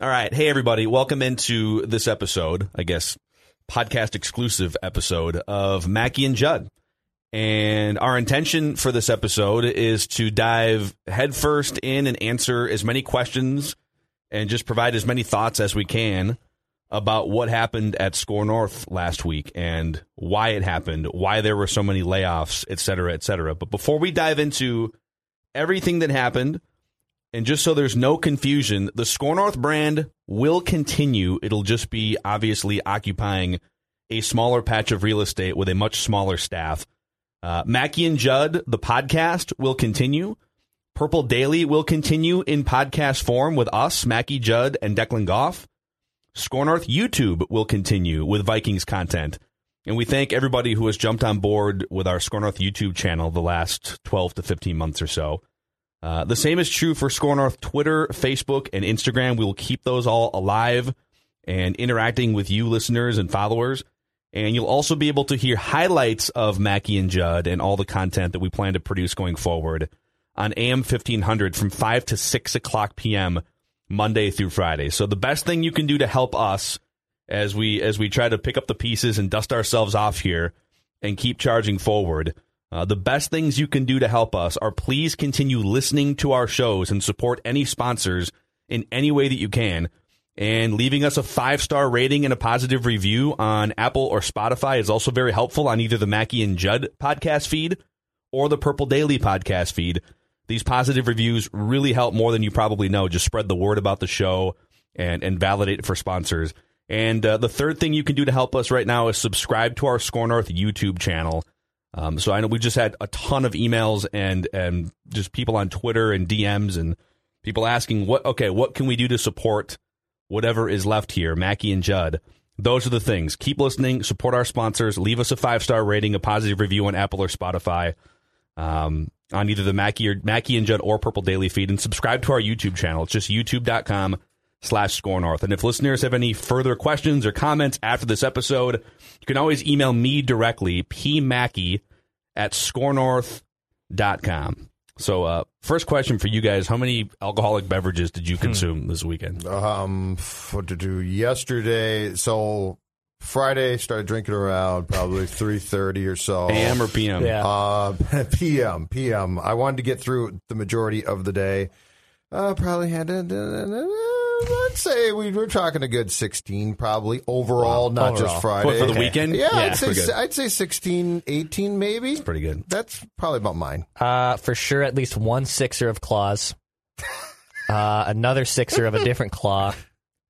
All right. Hey, everybody. Welcome into this episode, I guess, podcast exclusive episode of Mackey and Judd. And our intention for this episode is to dive headfirst in and answer as many questions and just provide as many thoughts as we can about what happened at Score North last week and why it happened, why there were so many layoffs, et cetera, et cetera. But before we dive into everything that happened, and just so there's no confusion, the Score North brand will continue. It'll just be obviously occupying a smaller patch of real estate with a much smaller staff. Uh, Mackey and Judd, the podcast, will continue. Purple Daily will continue in podcast form with us, Mackey Judd, and Declan Goff. Score North YouTube will continue with Vikings content. And we thank everybody who has jumped on board with our Score North YouTube channel the last 12 to 15 months or so. Uh, the same is true for Score North Twitter, Facebook, and Instagram. We will keep those all alive and interacting with you listeners and followers. And you'll also be able to hear highlights of Mackey and Judd and all the content that we plan to produce going forward on AM 1500 from 5 to 6 o'clock p.m. Monday through Friday. So the best thing you can do to help us as we as we try to pick up the pieces and dust ourselves off here and keep charging forward uh, the best things you can do to help us are please continue listening to our shows and support any sponsors in any way that you can. And leaving us a five star rating and a positive review on Apple or Spotify is also very helpful on either the Mackey and Judd podcast feed or the Purple Daily podcast feed. These positive reviews really help more than you probably know. Just spread the word about the show and, and validate it for sponsors. And uh, the third thing you can do to help us right now is subscribe to our Score North YouTube channel. Um, so I know we just had a ton of emails and and just people on Twitter and DMs and people asking what okay what can we do to support whatever is left here, Mackey and Judd. Those are the things. Keep listening, support our sponsors, leave us a five star rating, a positive review on Apple or Spotify, um, on either the Mackey or Mackey and Judd or Purple Daily feed, and subscribe to our YouTube channel. It's just youtube.com slash score north. And if listeners have any further questions or comments after this episode, you can always email me directly, pmackey at scorenorth.com. So, uh, first question for you guys: How many alcoholic beverages did you consume this weekend? Um, what to do yesterday? So Friday started drinking around probably three thirty or so. AM or PM? Yeah. Uh, PM, PM. I wanted to get through the majority of the day. Uh, probably had to. Let's say we were talking a good 16 probably overall, not Overall. just Friday. What, for the weekend? Yeah, Yeah. I'd, say, Pretty. I'd say 16, 18 maybe. Pretty good. That's probably about mine. Uh, for sure, at least one sixer of claws, uh, another sixer of a different claw,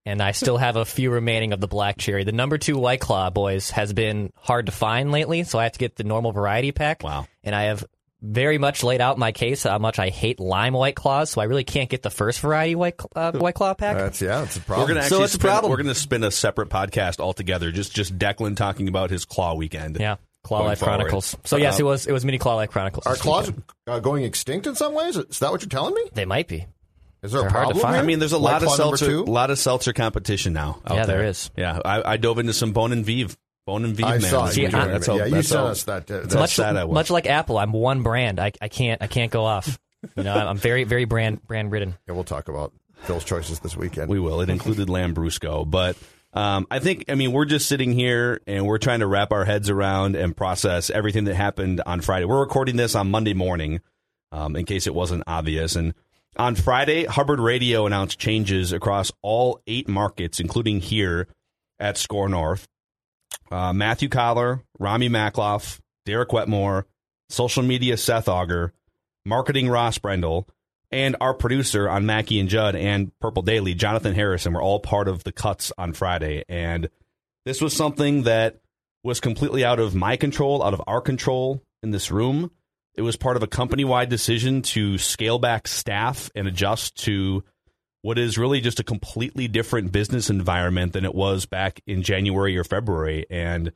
and I still have a few remaining of the black cherry. The number two white claw, boys, has been hard to find lately, so I have to get the normal variety pack. Wow. And I have very much laid out my case how much I hate lime white claws, so I really can't get the first variety white uh, white claw pack. That's yeah, that's a We're problem. gonna So actually it's a problem. we're gonna spin a separate podcast altogether. Just just Declan talking about his claw weekend. yeah, Claw Going Life forward. Chronicles. So yes, it was it was mini Claw Life Chronicles. Are claws uh, going extinct in some ways? Is that what you're telling me? They might be. Is there They're a problem? here? I mean, there's a White lot of Claw number seltzer, lot of seltzer competition now. out Yeah, there there is. Yeah, I, I dove into some Bon and Viv. Bon and Viv, I man. saw you. See, weekend. I'm- That's how, yeah, you that's sent us that. Uh, That's much, sad I was. much like Apple, I'm one brand. I, I can't I can't go off. You know, I'm very very brand brand ridden. yeah, we'll talk about Phil's choices this weekend. We will. It included Lambrusco, but um, I think I mean we're just sitting here and we're trying to wrap our heads around and process everything that happened on Friday. We're recording this on Monday morning, um, in case it wasn't obvious. And on Friday, Hubbard Radio announced changes across all eight markets, including here at Score North. Uh, Matthew Coller, Rami Makloff, Derek Wetmore, social media Seth Auger, marketing Ross Brendel, and our producer on Mackey and Judd and Purple Daily, Jonathan Harrison, were all part of the cuts on Friday. And this was something that was completely out of my control, out of our control in this room. It was part of a company wide decision to scale back staff and adjust to what is really just a completely different business environment than it was back in January or February. And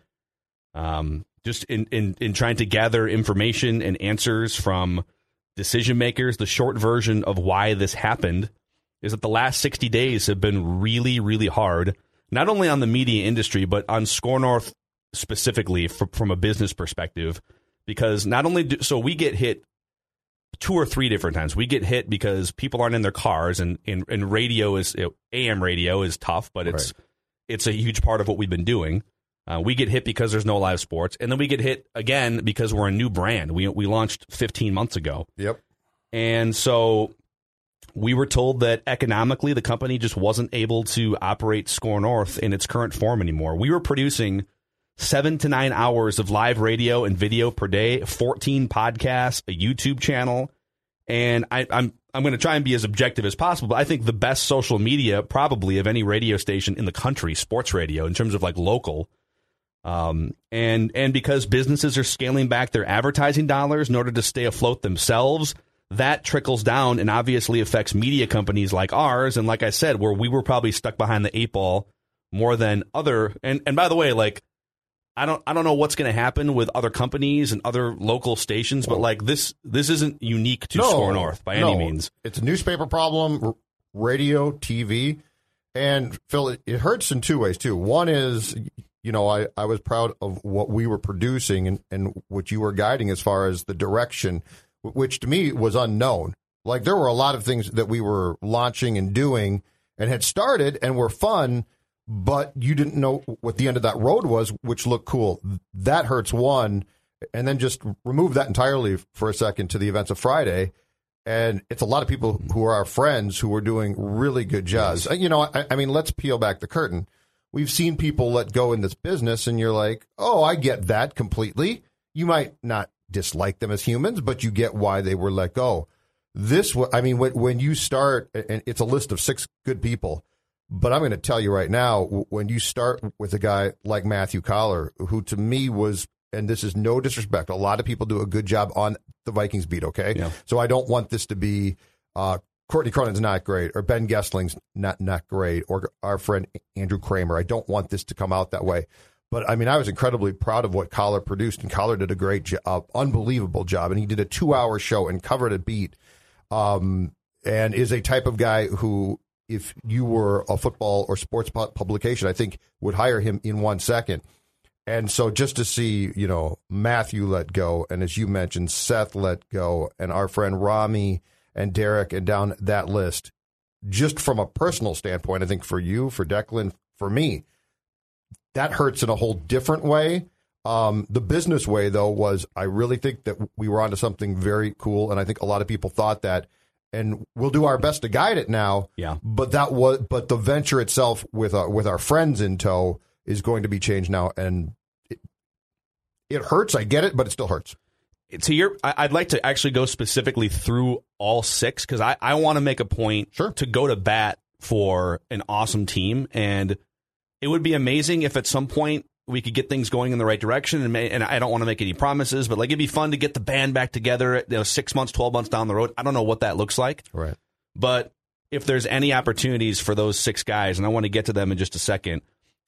um, just in, in, in trying to gather information and answers from decision makers, the short version of why this happened is that the last 60 days have been really, really hard, not only on the media industry, but on Score North specifically from a business perspective. Because not only do, so we get hit two or three different times. We get hit because people aren't in their cars, and and, and radio is AM radio is tough, but it's right. it's a huge part of what we've been doing. Uh, we get hit because there's no live sports, and then we get hit again because we're a new brand. We we launched 15 months ago. Yep. And so we were told that economically the company just wasn't able to operate Score North in its current form anymore. We were producing seven to nine hours of live radio and video per day, 14 podcasts, a YouTube channel. And I, I'm I'm going to try and be as objective as possible. But I think the best social media, probably of any radio station in the country, sports radio, in terms of like local. Um, and and because businesses are scaling back their advertising dollars in order to stay afloat themselves, that trickles down and obviously affects media companies like ours. And like I said, where we were probably stuck behind the eight ball more than other. And and by the way, like I don't I don't know what's going to happen with other companies and other local stations, but like this this isn't unique to no, Score North by no. any means. It's a newspaper problem, radio, TV, and Phil. It, it hurts in two ways too. One is you know I I was proud of what we were producing and and what you were guiding as far as the direction, which to me was unknown. Like there were a lot of things that we were launching and doing and had started and were fun but you didn't know what the end of that road was, which looked cool. That hurts one. And then just remove that entirely for a second to the events of Friday. And it's a lot of people who are our friends who are doing really good jobs. Yes. Uh, you know, I, I mean, let's peel back the curtain. We've seen people let go in this business, and you're like, oh, I get that completely. You might not dislike them as humans, but you get why they were let go. This, I mean, when, when you start, and it's a list of six good people, but I'm going to tell you right now, when you start with a guy like Matthew Coller, who to me was, and this is no disrespect, a lot of people do a good job on the Vikings beat, okay? Yeah. So I don't want this to be uh, Courtney Cronin's not great, or Ben Goessling's not not great, or our friend Andrew Krammer. I don't want this to come out that way. But I mean, I was incredibly proud of what Coller produced, and Coller did a great job, unbelievable job, and he did a two-hour show and covered a beat, um, and is a type of guy who if you were a football or sports publication, I think would hire him in one second. And so just to see, you know, Matthew let go, and as you mentioned, Seth let go, and our friend Rami and Derek, and down that list, just from a personal standpoint, I think for you, for Declan, for me, that hurts in a whole different way. Um, the business way, though, was I really think that we were onto something very cool, and I think a lot of people thought that and we'll do our best to guide it now. Yeah. But that was but the venture itself with uh, with our friends in tow is going to be changed now, and it, it hurts. I get it, but it still hurts. To your, I'd like to actually go specifically through all six because I, I want to make a point sure. to go to bat for an awesome team, and it would be amazing if at some point we could get things going in the right direction. And, may, and I don't want to make any promises, but like it'd be fun to get the band back together. You know, six months, twelve months down the road. I don't know what that looks like. Right. But if there's any opportunities for those six guys, and I want to get to them in just a second.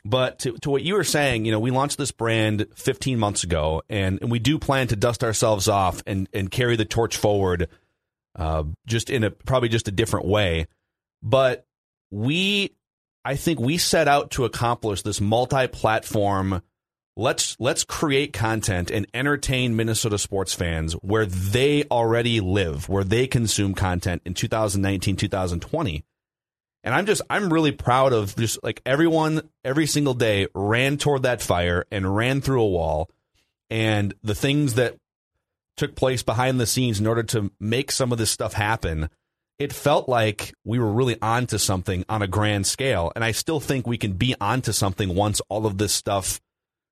But to, to what you were saying, you know, we launched this brand 15 months ago, and, and we do plan to dust ourselves off and, and carry the torch forward, uh, just in a probably just a different way. But we I think we set out to accomplish this multi-platform. Let's let's create content and entertain Minnesota sports fans where they already live, where they consume content in 2019, 2020. And I'm just I'm really proud of just like everyone every single day ran toward that fire and ran through a wall and the things that took place behind the scenes in order to make some of this stuff happen it felt like we were really onto something on a grand scale. And I still think we can be onto something once all of this stuff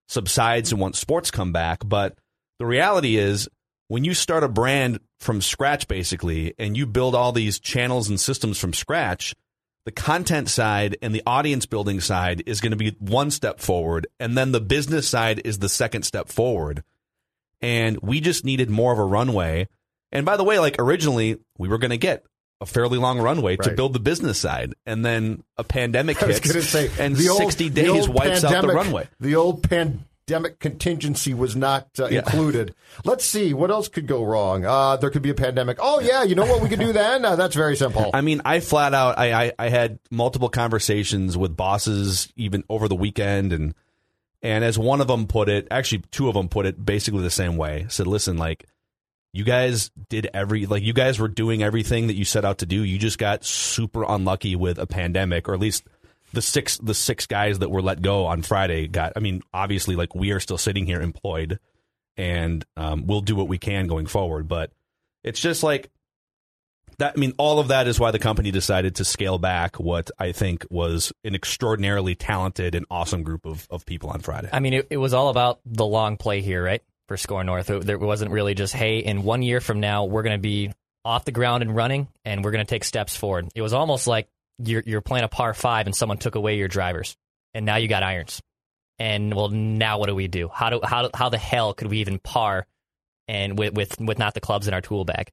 subsides and once sports come back. But the reality is, when you start a brand from scratch, basically, and you build all these channels and systems from scratch, the content side and the audience building side is going to be one step forward. And then the business side is the second step forward. And we just needed more of a runway. And by the way, like originally, we were going to get a fairly long runway to build the business side, and then a pandemic hits, say and the 60 the days old wipes out the runway. The old pandemic contingency was not uh, Yeah. included. Let's see what else could go wrong. Uh, there could be a pandemic. Oh yeah, you know what we could do then? Uh, that's very simple. I mean, I flat out, I, I, I had multiple conversations with bosses even over the weekend, and and as one of them put it, actually two of them put it basically the same way. Said, listen, like you guys did every, like you guys were doing everything that you set out to do. You just got super unlucky with a pandemic, or at least the six the six guys that were let go on Friday got. I mean, obviously, like we are still sitting here employed, and um, we'll do what we can going forward, but it's just like that I mean all of that is why the company decided to scale back what I think was an extraordinarily talented and awesome group of, of people on Friday. I mean, it, it was all about the long play here, right? For Score North, it, there wasn't really just, hey, in one year from now, we're going to be off the ground and running, and we're going to take steps forward. It was almost like you're you're playing a par five, and someone took away your drivers, and now you got irons. And well, now what do we do? How do how how the hell could we even par, and with with with not the clubs in our tool bag?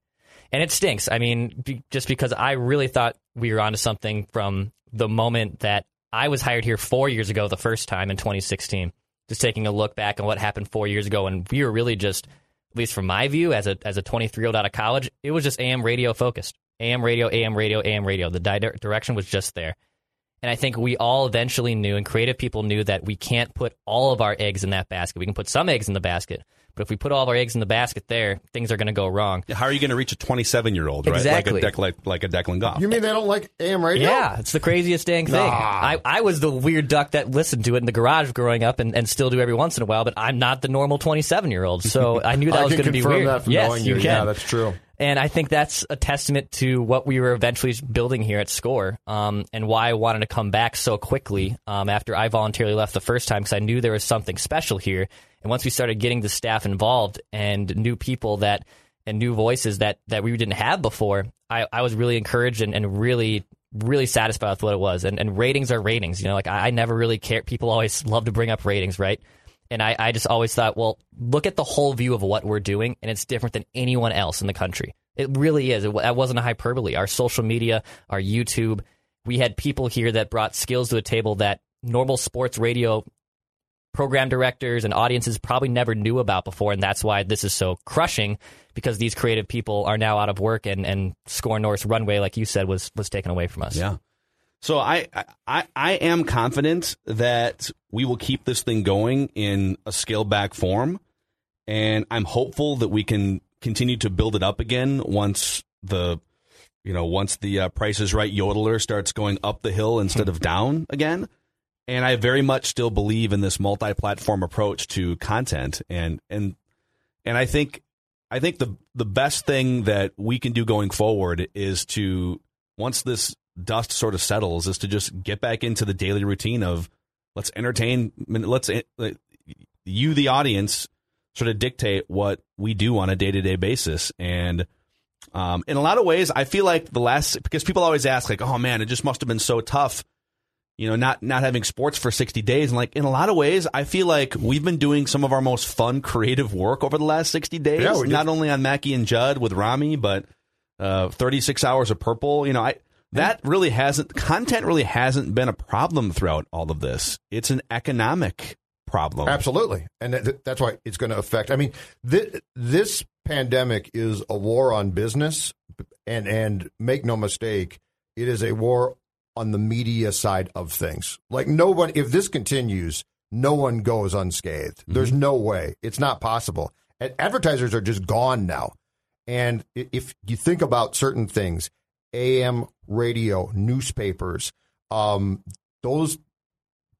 And it stinks. I mean, just because I really thought we were onto something from the moment that I was hired here four years ago, the first time in 2016. Just taking a look back on what happened four years ago, and we were really just, at least from my view, as a as a 23 year old out of college, it was just AM radio focused. AM radio, AM radio, AM radio. The di- direction was just there. And I think we all eventually knew, and creative people knew, that we can't put all of our eggs in that basket. We can put some eggs in the basket, but if we put all of our eggs in the basket there, things are going to go wrong. How are you going to reach a 27 year old, right? Exactly. Like a, Dec- like, like a Declan Goff. you mean they don't like AM radio? Yeah, it's the craziest dang thing. I, I was the weird duck that listened to it in the garage growing up and, and still do every once in a while, but I'm not the normal 27 year old. So I knew that I was going to be confirm weird. that from yes, knowing you you. can. Yeah, that's true. And I think that's a testament to what we were eventually building here at Score um, and why I wanted to come back so quickly um, after I voluntarily left the first time because I knew there was something special here. And once we started getting the staff involved and new people that and new voices that, that we didn't have before, I, I was really encouraged and, and really really satisfied with what it was. And, and ratings are ratings. You know, like I, I never really care. People always love to bring up ratings, right? And I, I just always thought, well, look at the whole view of what we're doing, and it's different than anyone else in the country. It really is. It, that wasn't a hyperbole. Our social media, our YouTube, we had people here that brought skills to the table that normal sports radio program directors and audiences probably never knew about before, and that's why this is so crushing because these creative people are now out of work, and and Score North's runway, like you said, was was taken away from us. Yeah. So I, I I am confident that we will keep this thing going in a scaled back form, and I'm hopeful that we can continue to build it up again once the you know once the uh, Price is Right yodeler starts going up the hill instead of down again. And I very much still believe in this multi-platform approach to content, and and and I think I think the the best thing that we can do going forward is to once this dust sort of settles is to just get back into the daily routine of let's entertain let's you the audience sort of dictate what we do on a day-to-day basis. And um, in a lot of ways i feel like the last because people always ask like oh man it just must have been so tough you know not not having sports for 60 days. And like in a lot of ways i feel like we've been doing some of our most fun creative work over the last 60 days Yeah, not only on mackey and judd with rami but uh, 36 hours of purple. You know i that really hasn't content really hasn't been a problem throughout all of this it's an economic problem Absolutely, and th- that's why it's going to affect. I mean, th- this pandemic is a war on business, and and make no mistake, it is a war on the media side of things. Like no one, if this continues, no one goes unscathed. Mm-hmm. There's no way. It's not possible. And advertisers are just gone now. And if you think about certain things, AM radio, newspapers, um, those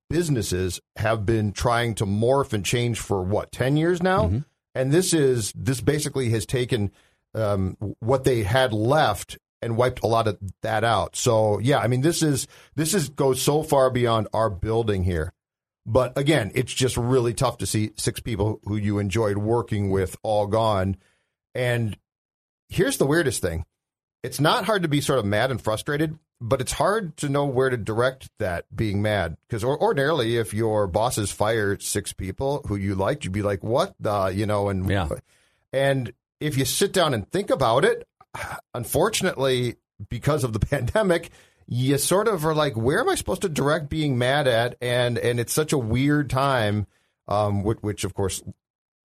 businesses have been trying to morph and change for what 10 years now? And this is this basically has taken um, what they had left and wiped a lot of that out. So yeah i mean this is this is goes so far beyond our building here. But again it's just really tough to see six people who you enjoyed working with all gone. And here's the weirdest thing it's not hard to be sort of mad and frustrated, but it's hard to know where to direct that being mad. Because ordinarily, if your bosses fire six people who you liked, you'd be like, "What the?" You know, and Yeah. and if you sit down and think about it, unfortunately, because of the pandemic, you sort of are like, where am I supposed to direct being mad at? And and it's such a weird time, um, which, which of course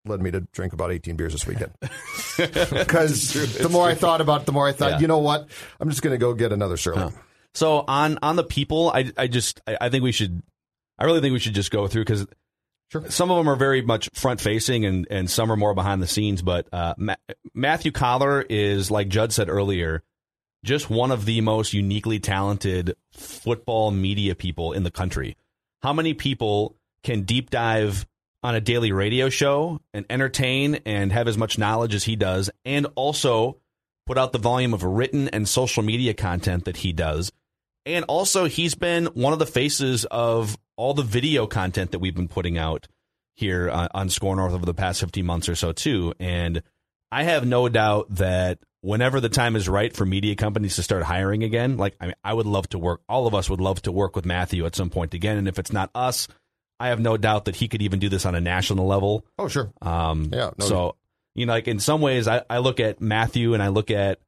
led me to drink about 18 beers this weekend. Because the more I thought about it, the more I thought, Yeah. you know what? I'm just going to go get another Shirley. So on on the people, I I just I, I think we should I really think we should just go through because Sure. some of them are very much front facing and and some are more behind the scenes. But uh, Ma- Matthew Coller is like Judd said earlier, just one of the most uniquely talented football media people in the country. How many people can deep dive on a daily radio show and entertain and have as much knowledge as he does, and also put out the volume of written and social media content that he does. And also, he's been one of the faces of all the video content that we've been putting out here on, on Score North over the past 15 months or so, too. And I have no doubt that whenever the time is right for media companies to start hiring again, like, I mean, I would love to work, all of us would love to work with Matthew at some point again. And if it's not us, I have no doubt that he could even do this on a national level. Oh, sure. Um, Yeah, no- so you know, like in some ways, I, I look at Matthew and I look at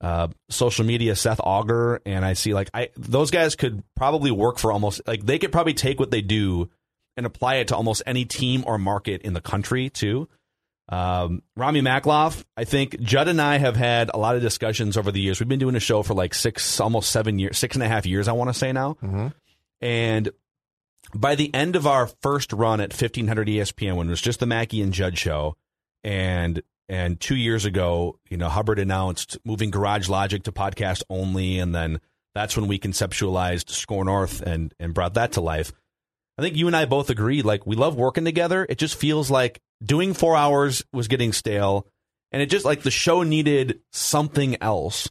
uh, social media, Seth Auger, and I see like I those guys could probably work for almost like they could probably take what they do and apply it to almost any team or market in the country too. Um, Rami Makloff, I think Judd and I have had a lot of discussions over the years. We've been doing a show for like six, almost seven years, six and a half years, I want to say now. And by the end of our first run at 1500 ESPN, when it was just the Mackey and Judd show, and and two years ago, you know, Hubbard announced moving Garage Logic to podcast only, and then that's when we conceptualized Score North and and brought that to life. I think you and I both agreed, like we love working together. It just feels like doing four hours was getting stale, and it just like the show needed something else.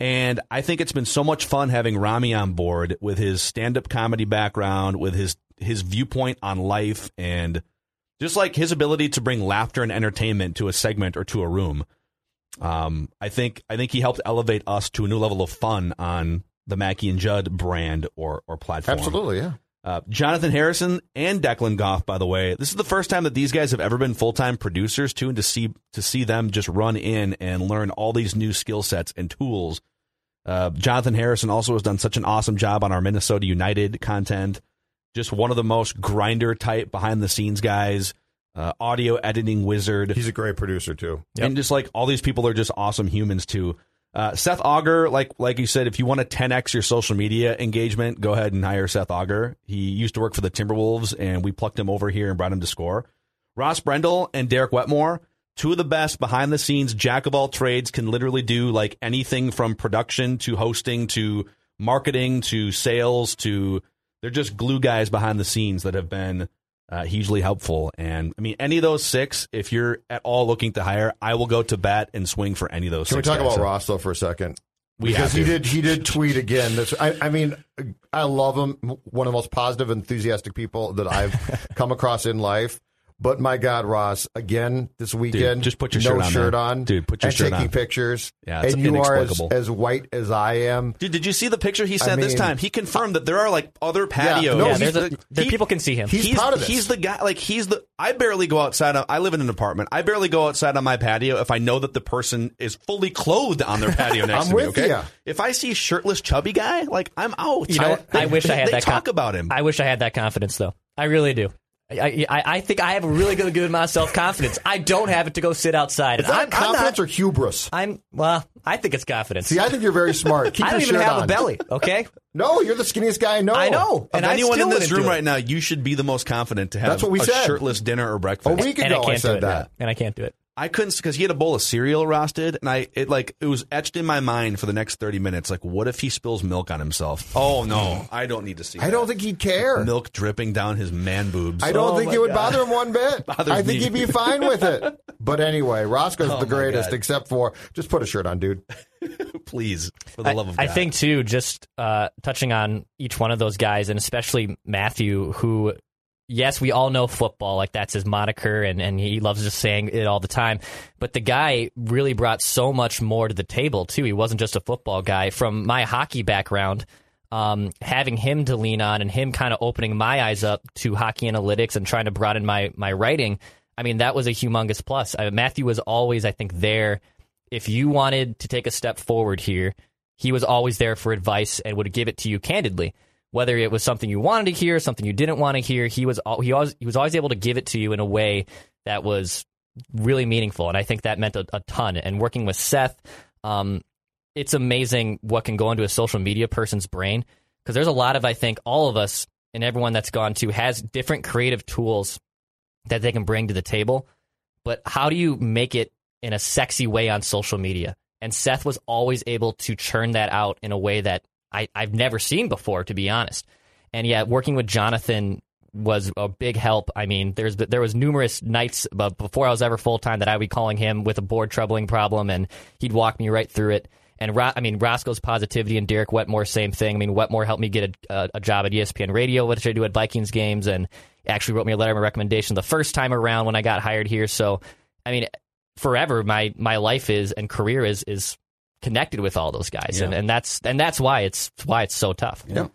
And I think it's been so much fun having Rami on board with his stand-up comedy background, with his his viewpoint on life, and just like his ability to bring laughter and entertainment to a segment or to a room. Um, I think I think he helped elevate us to a new level of fun on the Mackey and Judd brand or or platform. Absolutely, yeah. Uh, Jonathan Harrison and Declan Goff, by the way, this is the first time that these guys have ever been full time producers too, and to see to see them just run in and learn all these new skill sets and tools. Uh, Jonathan Harrison also has done such an awesome job on our Minnesota United content. Just one of the most grinder type behind the scenes guys, uh, audio editing wizard He's a great producer, too. and just like all these people are just awesome humans too. Uh, Seth Auger, like like you said, if you want to 10x your social media engagement, go ahead and hire Seth Auger. He used to work for the Timberwolves, and we plucked him over here and brought him to score. Ross Brendel and Derek Wetmore, two of the best behind the scenes, jack of all trades, can literally do like anything from production to hosting to marketing to sales to they're just glue guys behind the scenes that have been uh, hugely helpful. And I mean, any of those six, if you're at all looking to hire, I will go to bat and swing for any of those. Can we talk guys. about Ross though for a second? We because have he did he did tweet again. This I, I mean I love him. One of the most positive, enthusiastic people that I've come across in life. But my God, Ross, again this weekend, just put your no shirt on, shirt man. on, Dude, put your and shirt taking on. pictures. Yeah, it's and you are as, as white as I am. Dude, did you see the picture he sent this mean- time? He confirmed that there are like other patios. no, yeah, there's a, the- he- people can see him. he's proud of this. He's the guy. Like he's the. I barely go outside. On, I live in an apartment. I barely go outside on my patio if I know that the person is fully clothed on their patio next I'm to me. Okay. ya. If I see shirtless chubby guy, like I'm out. You know, what? I wish I had they that. talk con- about him. I wish I had that confidence, though. I really do. I, I, I think I have a really good, good amount of self confidence. I don't have it to go sit outside. Is that I'm, I'm confidence not- or hubris? I'm well. I think it's confidence. See, I think you're very smart. Keep I don't even have on. a belly. Okay, No, you're the skinniest guy I know. I know. of and anyone in this room right now, you should be the most confident to have That's what we a said. shirtless dinner or breakfast. A week and I ago, I said that. and I can't do it. I couldn't because he had a bowl of cereal roasted, and I it like it was etched in my mind for the next thirty minutes. Like, what if he spills milk on himself? Oh no, I don't need to see. I that. don't think he'd care. milk dripping down his man boobs. I don't Oh think it would God. bother him one bit. I think me. he'd be fine with it. But anyway, Roscoe's Oh the greatest, except for just put a shirt on, dude. please, for the I, love of God. I think too, just uh, touching on each one of those guys, and especially Matthew, who, yes, we all know football, like that's his moniker, and, and he loves just saying it all the time. But the guy really brought so much more to the table too. He wasn't just a football guy. From my hockey background, um, having him to lean on and him kind of opening my eyes up to hockey analytics and trying to broaden my my writing. I mean, that was a humongous plus. I, Matthew was always, I think, there. If you wanted to take a step forward here, he was always there for advice and would give it to you candidly. Whether it was something you wanted to hear, something you didn't want to hear, he was he always he was always able to give it to you in a way that was really meaningful, and I think that meant a, a ton. And working with Seth, um, it's amazing what can go into a social media person's brain because there's a lot of I think all of us and everyone that's gone to has different creative tools that they can bring to the table. But how do you make it in a sexy way on social media? And Seth was always able to churn that out in a way that I, I've never seen before, to be honest. And yet, working with Jonathan was a big help. I mean, there's there was numerous nights before I was ever full time that I would be calling him with a board troubling problem, and he'd walk me right through it. And Ro- I mean, Roscoe's positivity and Derek Wetmore, same thing. I mean, Wetmore helped me get a, a, job at ESPN Radio, which I do at Vikings games, and actually wrote me a letter of recommendation the first time around when I got hired here. So, I mean, forever my my life is and career is is connected with all those guys, Yeah. and and that's and that's why it's why it's so tough. Yeah.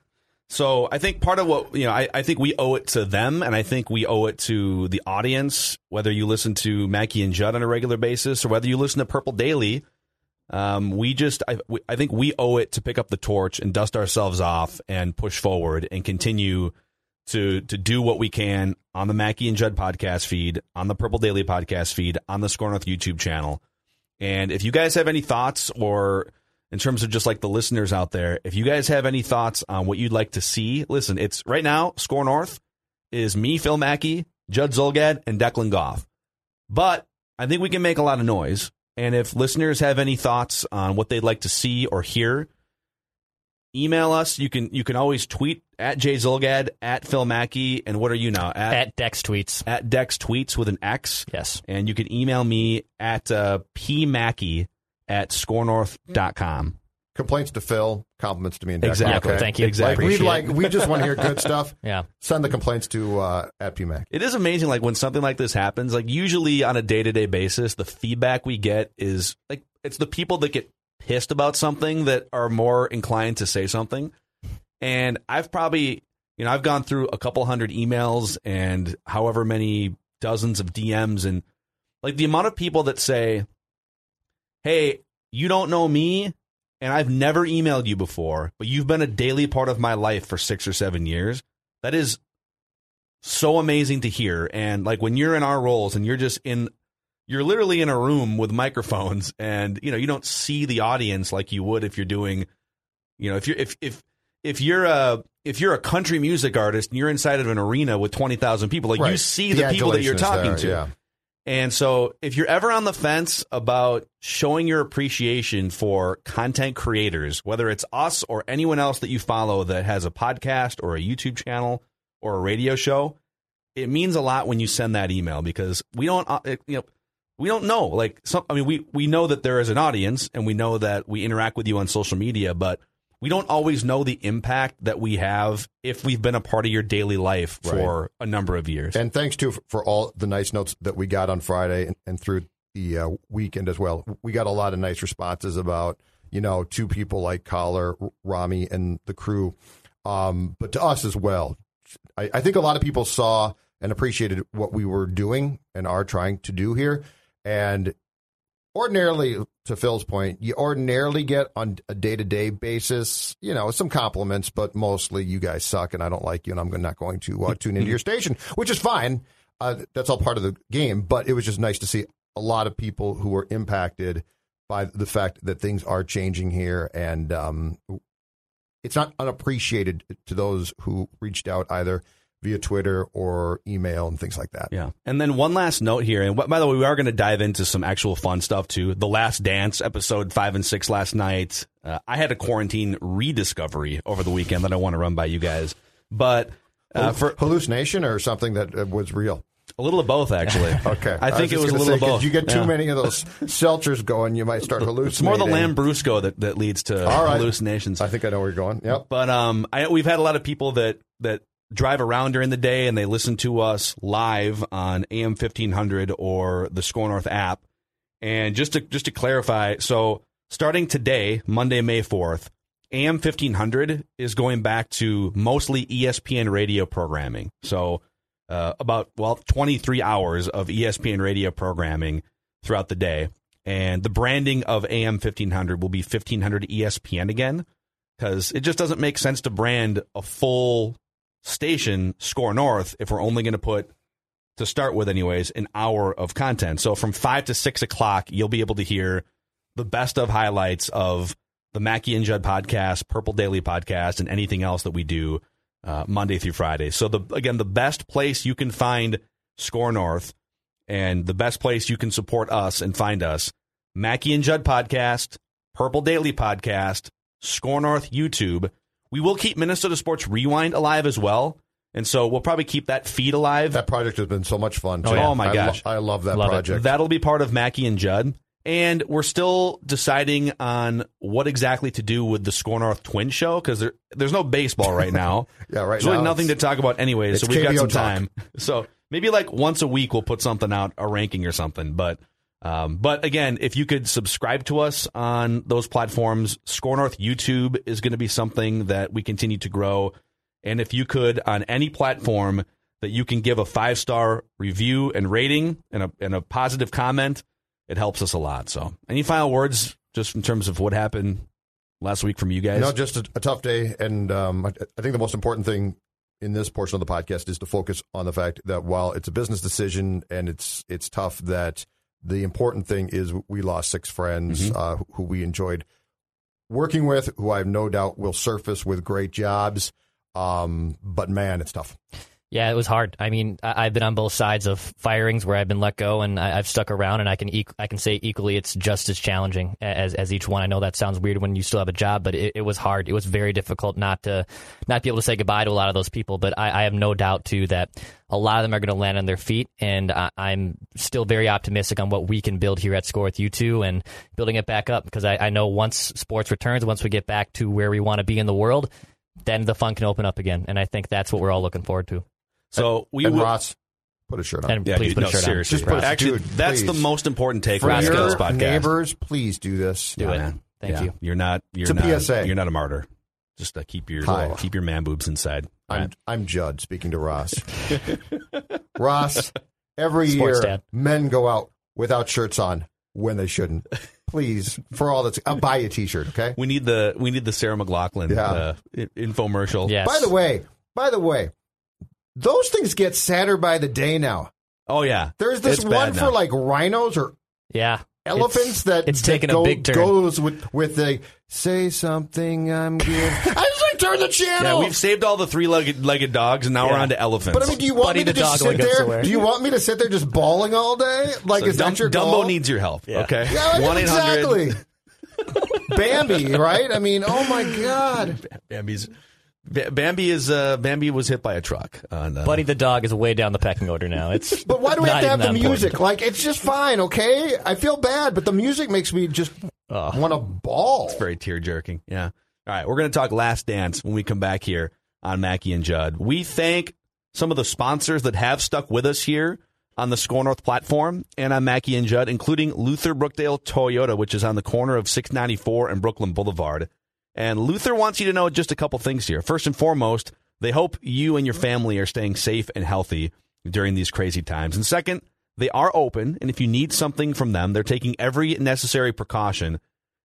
So I think part of what you know, I, I think we owe it to them, and I think we owe it to the audience. Whether you listen to Mackey and Judd on a regular basis, or whether you listen to Purple Daily, um, we just I, we, I think we owe it to pick up the torch and dust ourselves off and push forward and continue to to do what we can on the Mackey and Judd podcast feed, on the Purple Daily podcast feed, on the Score North YouTube channel. And if you guys have any thoughts or in terms of just like the listeners out there, if you guys have any thoughts on what you'd like to see, listen, it's right now, Score North is me, Phil Mackey, Judd Zulgad, and Declan Goff. But I think we can make a lot of noise. And if listeners have any thoughts on what they'd like to see or hear, email us. You can you can always tweet at Jay Zulgad, at Phil Mackey, and what are you now? At Dex tweets. at Dex Tweets with an X. Yes. And you can email me at uh, pmackey at scorenorth.com. Complaints to Phil, compliments to me and Declan. Exactly. Okay? Thank you. Exactly. Like, we like we just want to hear good stuff. Yeah. Send the complaints to uh, at PMAC. It is amazing, like when something like this happens. Like usually on a day to day basis, the feedback we get is like it's the people that get pissed about something that are more inclined to say something. And I've probably, you know, I've gone through a couple hundred emails and however many dozens of DMs, and like the amount of people that say, "Hey, you don't know me." And I've never emailed you before, but you've been a daily part of my life for six or seven years. That is so amazing to hear. And like when you're in our roles and you're just in, you're literally in a room with microphones and, you know, you don't see the audience like you would if you're doing, you know, if you're, if, if, if you're a, if you're a country music artist and you're inside of an arena with 20,000 people, like you see the, people that you're talking there, to. Yeah. And so, if you're ever on the fence about showing your appreciation for content creators, whether it's us or anyone else that you follow that has a podcast or a YouTube channel or a radio show, it means a lot when you send that email because we don't, uh, you know, we don't know. Like, some, I mean, we we know that there is an audience and we know that we interact with you on social media, but we don't always know the impact that we have if we've been a part of your daily life for a number of years. And thanks too for all the nice notes that we got on Friday and, and through the uh, weekend as well. We got a lot of nice responses about you know two people like Coller, Rami, and the crew, um, but to us as well. I, I think a lot of people saw and appreciated what we were doing and are trying to do here. And ordinarily, to Phil's point, you ordinarily get on a day to day basis, you know, some compliments, but mostly you guys suck and I don't like you and I'm not going to uh, tune into your station, which is fine. Uh, that's all part of the game. But it was just nice to see a lot of people who were impacted by the fact that things are changing here. And um, it's not unappreciated to those who reached out either via Twitter or email and things like that. Yeah. And then one last note here. And by the way, we are going to dive into some actual fun stuff too. The Last Dance episode five and six last night. Uh, I had a quarantine rediscovery over the weekend that I want to run by you guys. But uh, for hallucination or something that uh, was real. a little of both, actually. Okay, I think it was a little say, of both. You get too Yeah. many of those seltzers going, you might start hallucinating. It's more the Lambrusco that, that leads to right. hallucinations. I think I know where you're going. Yep. But um, I, we've had a lot of people that that drive around during the day and they listen to us live on AM fifteen hundred or the Score North app. And just to just to clarify, so starting today, Monday, May fourth, AM fifteen hundred is going back to mostly ESPN radio programming. So uh, about well twenty three hours of ESPN radio programming throughout the day. And the branding of AM 1500 will be 1500 ESPN again because it just doesn't make sense to brand a full station, Score North, if we're only going to put, to start with, anyways, an hour of content. So from 5 to 6 o'clock, you'll be able to hear the best of highlights of the Mackey and Judd podcast, Purple Daily podcast, and anything else that we do uh, Monday through Friday. So the again, the best place you can find Score North and the best place you can support us and find us, Mackey and Judd podcast, Purple Daily podcast, Score North YouTube. We will keep Minnesota Sports Rewind alive as well. And so we'll probably keep that feed alive. That project has been so much fun. Oh, too. yeah. Oh, my I gosh. lo- I love that Love it. project. That'll be part of Mackey and Judd. And we're still deciding on what exactly to do with the Score North Twin Show because there, there's no baseball right now. Yeah, right There's really now nothing to talk about anyway, so we've got some talk. time. So maybe like once a week we'll put something out, a ranking or something. But um, but again, if you could subscribe to us on those platforms, Score North YouTube is going to be something that we continue to grow. And if you could on any platform that you can give a five star review and rating and a and a positive comment, it helps us a lot. So any final words just in terms of what happened last week from you guys? No, just a, a tough day, and um, I, I think the most important thing in this portion of the podcast is to focus on the fact that while it's a business decision and it's it's tough, that the important thing is we lost six friends Mm-hmm. uh, who- who we enjoyed working with, who I have no doubt will surface with great jobs. Um, but man, it's tough. Yeah, it was hard. I mean, I, I've been on both sides of firings where I've been let go, and I, I've stuck around, and I can eq- I can say equally, it's just as challenging as as each one. I know that sounds weird when you still have a job, but it, it was hard. It was very difficult not to not be able to say goodbye to a lot of those people. But I, I have no doubt too that a lot of them are going to land on their feet, and I, I'm still very optimistic on what we can build here at Score with you two and building it back up because I, I know once sports returns, once we get back to where we want to be in the world, then the fun can open up again, and I think that's what we're all looking forward to. So we and will. Ross, put a shirt on. And Yeah, please dude, put no, a shirt seriously. on. Just put a- Actually, dude, that's the most important For takeaway of your this podcast. neighbors, please do this. Do it. man. Thank Yeah. you. You're not. You're It's a not. PSA. You're not a martyr. Just uh, keep your Hi. keep your man boobs inside. I'm Right. I'm Judd speaking to Ross. Ross, every Sports year dad. men go out without shirts on when they shouldn't. Please, for all that's, I'll buy you a T-shirt. Okay. We need the we need the Sarah McLachlan Yeah. uh, infomercial. Yes. By the way, by the way, those things get sadder by the day now. Oh yeah. There's this It's one for like rhinos or Yeah. elephants It's, that it's that go- a big turn. Goes with with the say something I'm good. I just like turn the channel. Yeah, we've saved all the three-legged legged dogs, and now we're Yeah. on to elephants. but I mean, do you want Buddy me to just sit there? Do you want me to sit there just bawling all day? Like, So is Dum- that your Dumbo goal? needs your help. Yeah. Okay. Yeah, One eight hundred. exactly. Bambi, right? I mean, oh my god. Bambi's. Ba- Bambi is uh, Bambi was hit by a truck. On, uh, Buddy the dog is way down the pecking order now. It's But why do we have to have the music? important. Like, it's just fine, okay? I feel bad, but the music makes me just Oh. want to bawl. It's very tear jerking. Yeah. All right, we're going to talk Last Dance when we come back here on Mackey and Judd. We thank some of the sponsors that have stuck with us here on the Score North platform and on Mackey and Judd, including Luther Brookdale Toyota, which is on the corner of 694 and Brooklyn Boulevard. And Luther wants you to know just a couple things here. First and foremost, they hope you and your family are staying safe and healthy during these crazy times. And second, they are open, and if you need something from them, they're taking every necessary precaution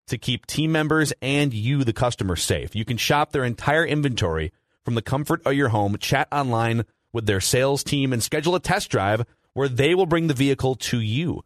to keep team members and you, the customer, safe. You can shop their entire inventory from the comfort of your home, chat online with their sales team, and schedule a test drive where they will bring the vehicle to you.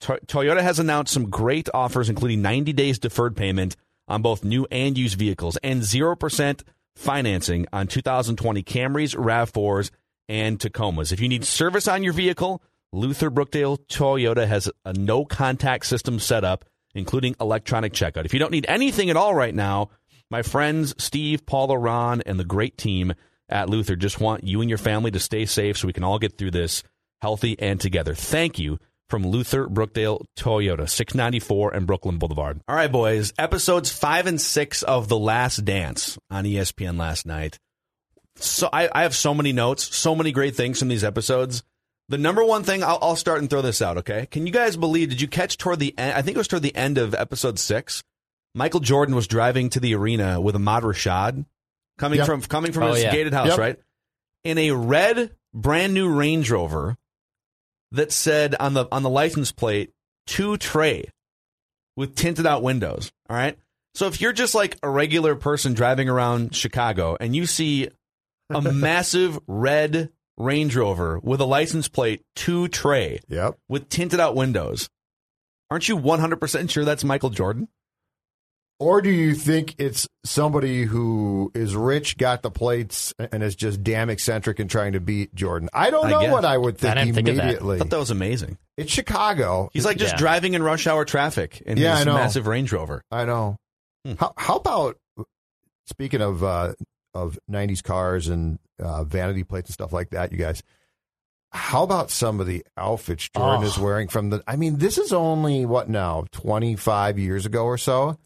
To- Toyota has announced some great offers, including 90 days deferred payment on both new and used vehicles and 0% financing on 2020 Camrys, RAV4s, and Tacomas. If you need service on your vehicle, Luther Brookdale Toyota has a no contact system set up, including electronic checkout. If you don't need anything at all right now, my friends Steve, Paula, Ron, and the great team at Luther just want you and your family to stay safe so we can all get through this healthy and together. Thank you from Luther Brookdale Toyota, 694 and Brooklyn Boulevard. All right, boys, episodes five and six of The Last Dance on ESPN last night. So I, I have so many notes, so many great things from these episodes. The number one thing, I'll, I'll start and throw this out, okay? Can you guys believe, did you catch toward the end, I think it was toward the end of episode six, Michael Jordan was driving to the arena with Ahmad Rashad coming Yep. from coming from Oh, his yeah. gated house, Yep. right? In a red brand new Range Rover that said on the on the license plate to Trey. with tinted out windows. All right. So if you're just like a regular person driving around Chicago and you see a massive red Range Rover with a license plate to Trey Yep. with tinted out windows, aren't you 100% sure that's Michael Jordan? Or do you think it's somebody who is rich, got the plates, and is just damn eccentric and trying to beat Jordan? I don't I know guess. what I would think I didn't think of that. I immediately. thought that was amazing. it's Chicago. He's like just Yeah. driving in rush hour traffic in Yeah, his I know. massive Range Rover. I know. Hmm. How, how about speaking of uh, of '90s cars and uh, vanity plates and stuff like that, you guys? How about some of the outfits Jordan Oh. is wearing from the? I mean, this is only what now, 25 years ago or so.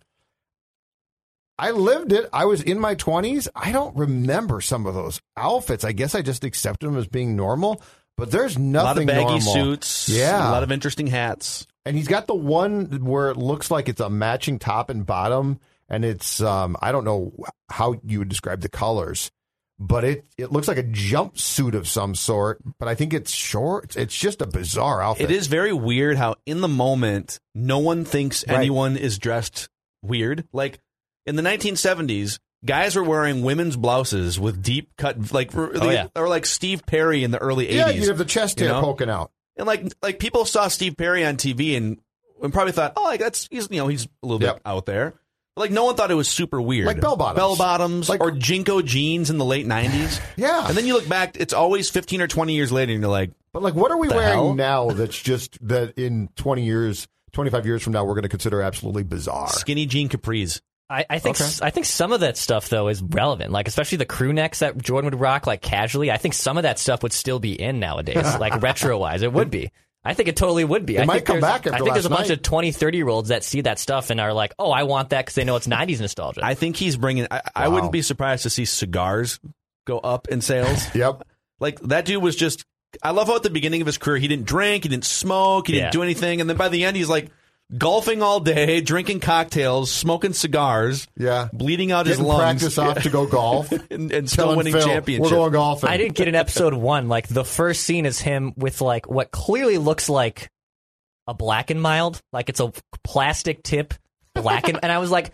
I lived it. I was in my 20s. I don't remember some of those outfits. I guess I just accepted them as being normal. But there's a lot of nothing baggy normal. suits. Yeah. A lot of interesting hats. And he's got the one where it looks like it's a matching top and bottom, and it's um I don't know how you would describe the colors, but it it looks like a jumpsuit of some sort. But I think it's short. It's just a bizarre outfit. It is very weird how in the moment no one thinks Right. anyone is dressed weird. Like in the 1970s, guys were wearing women's blouses with deep cut, like or, Oh, yeah. or like Steve Perry in the early 80s. Yeah, you have the chest you hair know? poking out. And like like people saw Steve Perry on TV and, and probably thought, oh, like that's he's you know he's a little Yep. bit out there. But like no one thought it was super weird. Like bell bottoms. bell bottoms, Like- or JNCO jeans in the late '90s. Yeah. and then you look back, it's always 15 or 20 years later, and you're like, But like, what are we wearing hell? now? That's just that in twenty years, twenty five years from now, we're going to consider absolutely bizarre. skinny jean capris. I, I think Okay. I think some of that stuff though is relevant, like especially the crew necks that Jordan would rock like casually. I think some of that stuff would still be in nowadays, like retro wise. It would be. I think it totally would be. It I might think come back after I think there's a last bunch night. of 20, 30 year olds that see that stuff and are like, "Oh, I want that because they know it's '90s nostalgia." I think he's bringing. I, I wouldn't be surprised to see cigars go up in sales. Yep. like that dude was just. I love how at the beginning of his career he didn't drink, he didn't smoke, he didn't do anything, and then by the end he's like golfing all day, drinking cocktails, smoking cigars, Yeah. bleeding out his Getting lungs, practice off to go golf. and, and still winning Phil, championships. We're going golfing. I didn't get in episode one. Like the first scene is him with like what clearly looks like a black and mild, like it's a plastic tip black and, and I was like,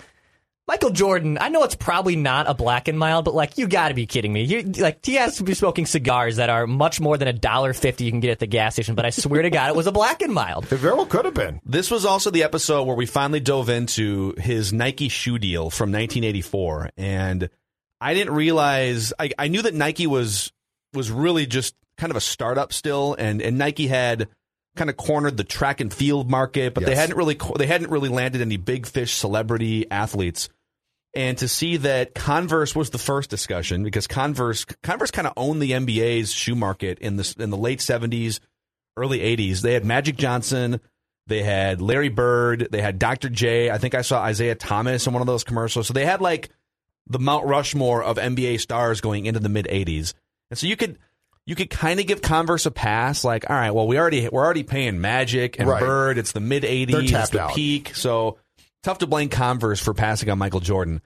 Michael Jordan. I know it's probably not a black and mild, but like you got to be kidding me. You like he has to be smoking cigars that are much more than a dollar fifty you can get at the gas station. But I swear to God, it was a black and mild. It very well could have been. This was also the episode where we finally dove into his Nike shoe deal from 1984, and I didn't realize I, I knew that Nike was was really just kind of a startup still, and and Nike had kind of cornered the track and field market, but they hadn't really they hadn't really landed any big fish celebrity athletes. And to see that Converse was the first discussion because Converse Converse kind of owned the NBA's shoe market in the in the late 70s, early 80s. They had Magic Johnson, they had Larry Bird, they had Dr. J. I think I saw Isiah Thomas in one of those commercials. So they had like the Mount Rushmore of NBA stars going into the mid 80s. And so you could you could kind of give Converse a pass like all right, well we already we're already paying Magic and Right. Bird. It's the mid 80s, it's the out. peak. So tough to blame Converse for passing on Michael Jordan.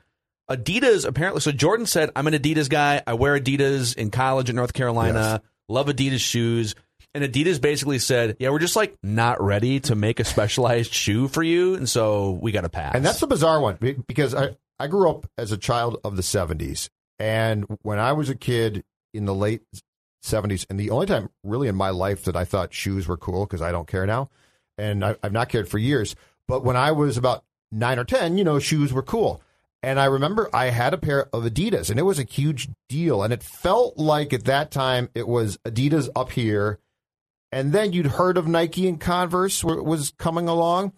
Adidas apparently so Jordan said I'm an Adidas guy. I wear Adidas in college in North Carolina. Love Adidas shoes. And Adidas basically said, "Yeah, we're just like not ready to make a specialized shoe for you, and so we got to pass." And that's the bizarre one because I, I grew up as a child of the 70s. And when I was a kid in the late 70s, and the only time really in my life that I thought shoes were cool, because I don't care now, and I, I've not cared for years. But when I was about nine or 10, you know, shoes were cool. And I remember I had a pair of Adidas, and it was a huge deal. And it felt like at that time it was Adidas up here. And then you'd heard of Nike and Converse was coming along.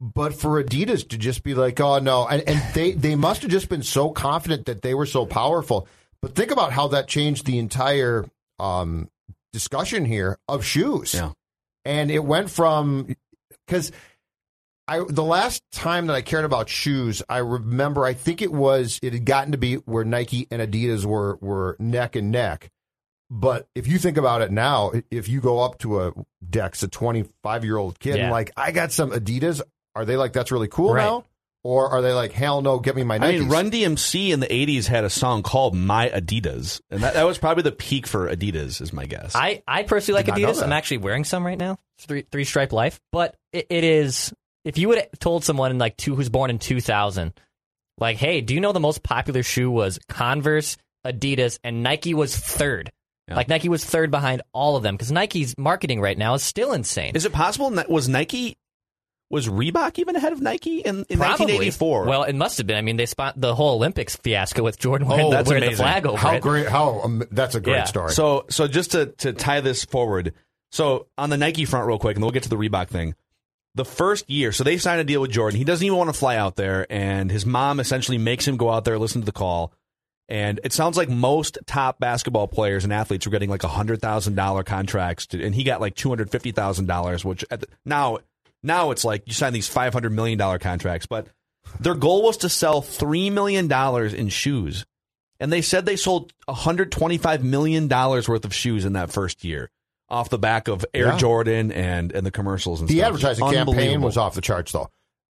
But for Adidas to just be like, oh no, and, and they they must have just been so confident that they were so powerful. But think about how that changed the entire um, discussion here of shoes. Yeah. And it went from because I the last time that I cared about shoes, I remember I think it was it had gotten to be where Nike and Adidas were were neck and neck. But if you think about it now, if you go up to a Dex, a 25 year old kid, and like, I got some Adidas, are they like, that's really cool Right. now? Or are they like, hell no, get me my Nikes? I mean, Run DMC in the '80s had a song called "My Adidas," and that, that was probably the peak for Adidas, is my guess. I, I personally like Did Adidas. I'm actually wearing some right now. Three three stripe life, but it, it is if you would have told someone in like two who's born in 2000, like, hey, do you know the most popular shoe was Converse, Adidas, and Nike was third. Yeah. Like Nike was third behind all of them because Nike's marketing right now is still insane. Is it possible? that- Was Nike was Reebok even ahead of Nike in, in Probably. 1984? Well, it must have been. I mean, they spot the whole Olympics fiasco with Jordan wearing, Oh, the, that's wearing the flag over How it. great! How um, that's a great Yeah. story. So so just to to tie this forward, so on the Nike front real quick, and then we'll get to the Reebok thing. The first year, so they signed a deal with Jordan. He doesn't even want to fly out there, and his mom essentially makes him go out there, listen to the call. And it sounds like most top basketball players and athletes were getting like hundred thousand dollar contracts, to, and he got like two hundred fifty thousand dollars. Which the, now now it's like you sign these five hundred million dollar contracts, but their goal was to sell three million dollars in shoes and they said they sold 125 million dollars worth of shoes in that first year off the back of Air Yeah. Jordan and and the commercials and the stuff. advertising campaign was off the charts, though.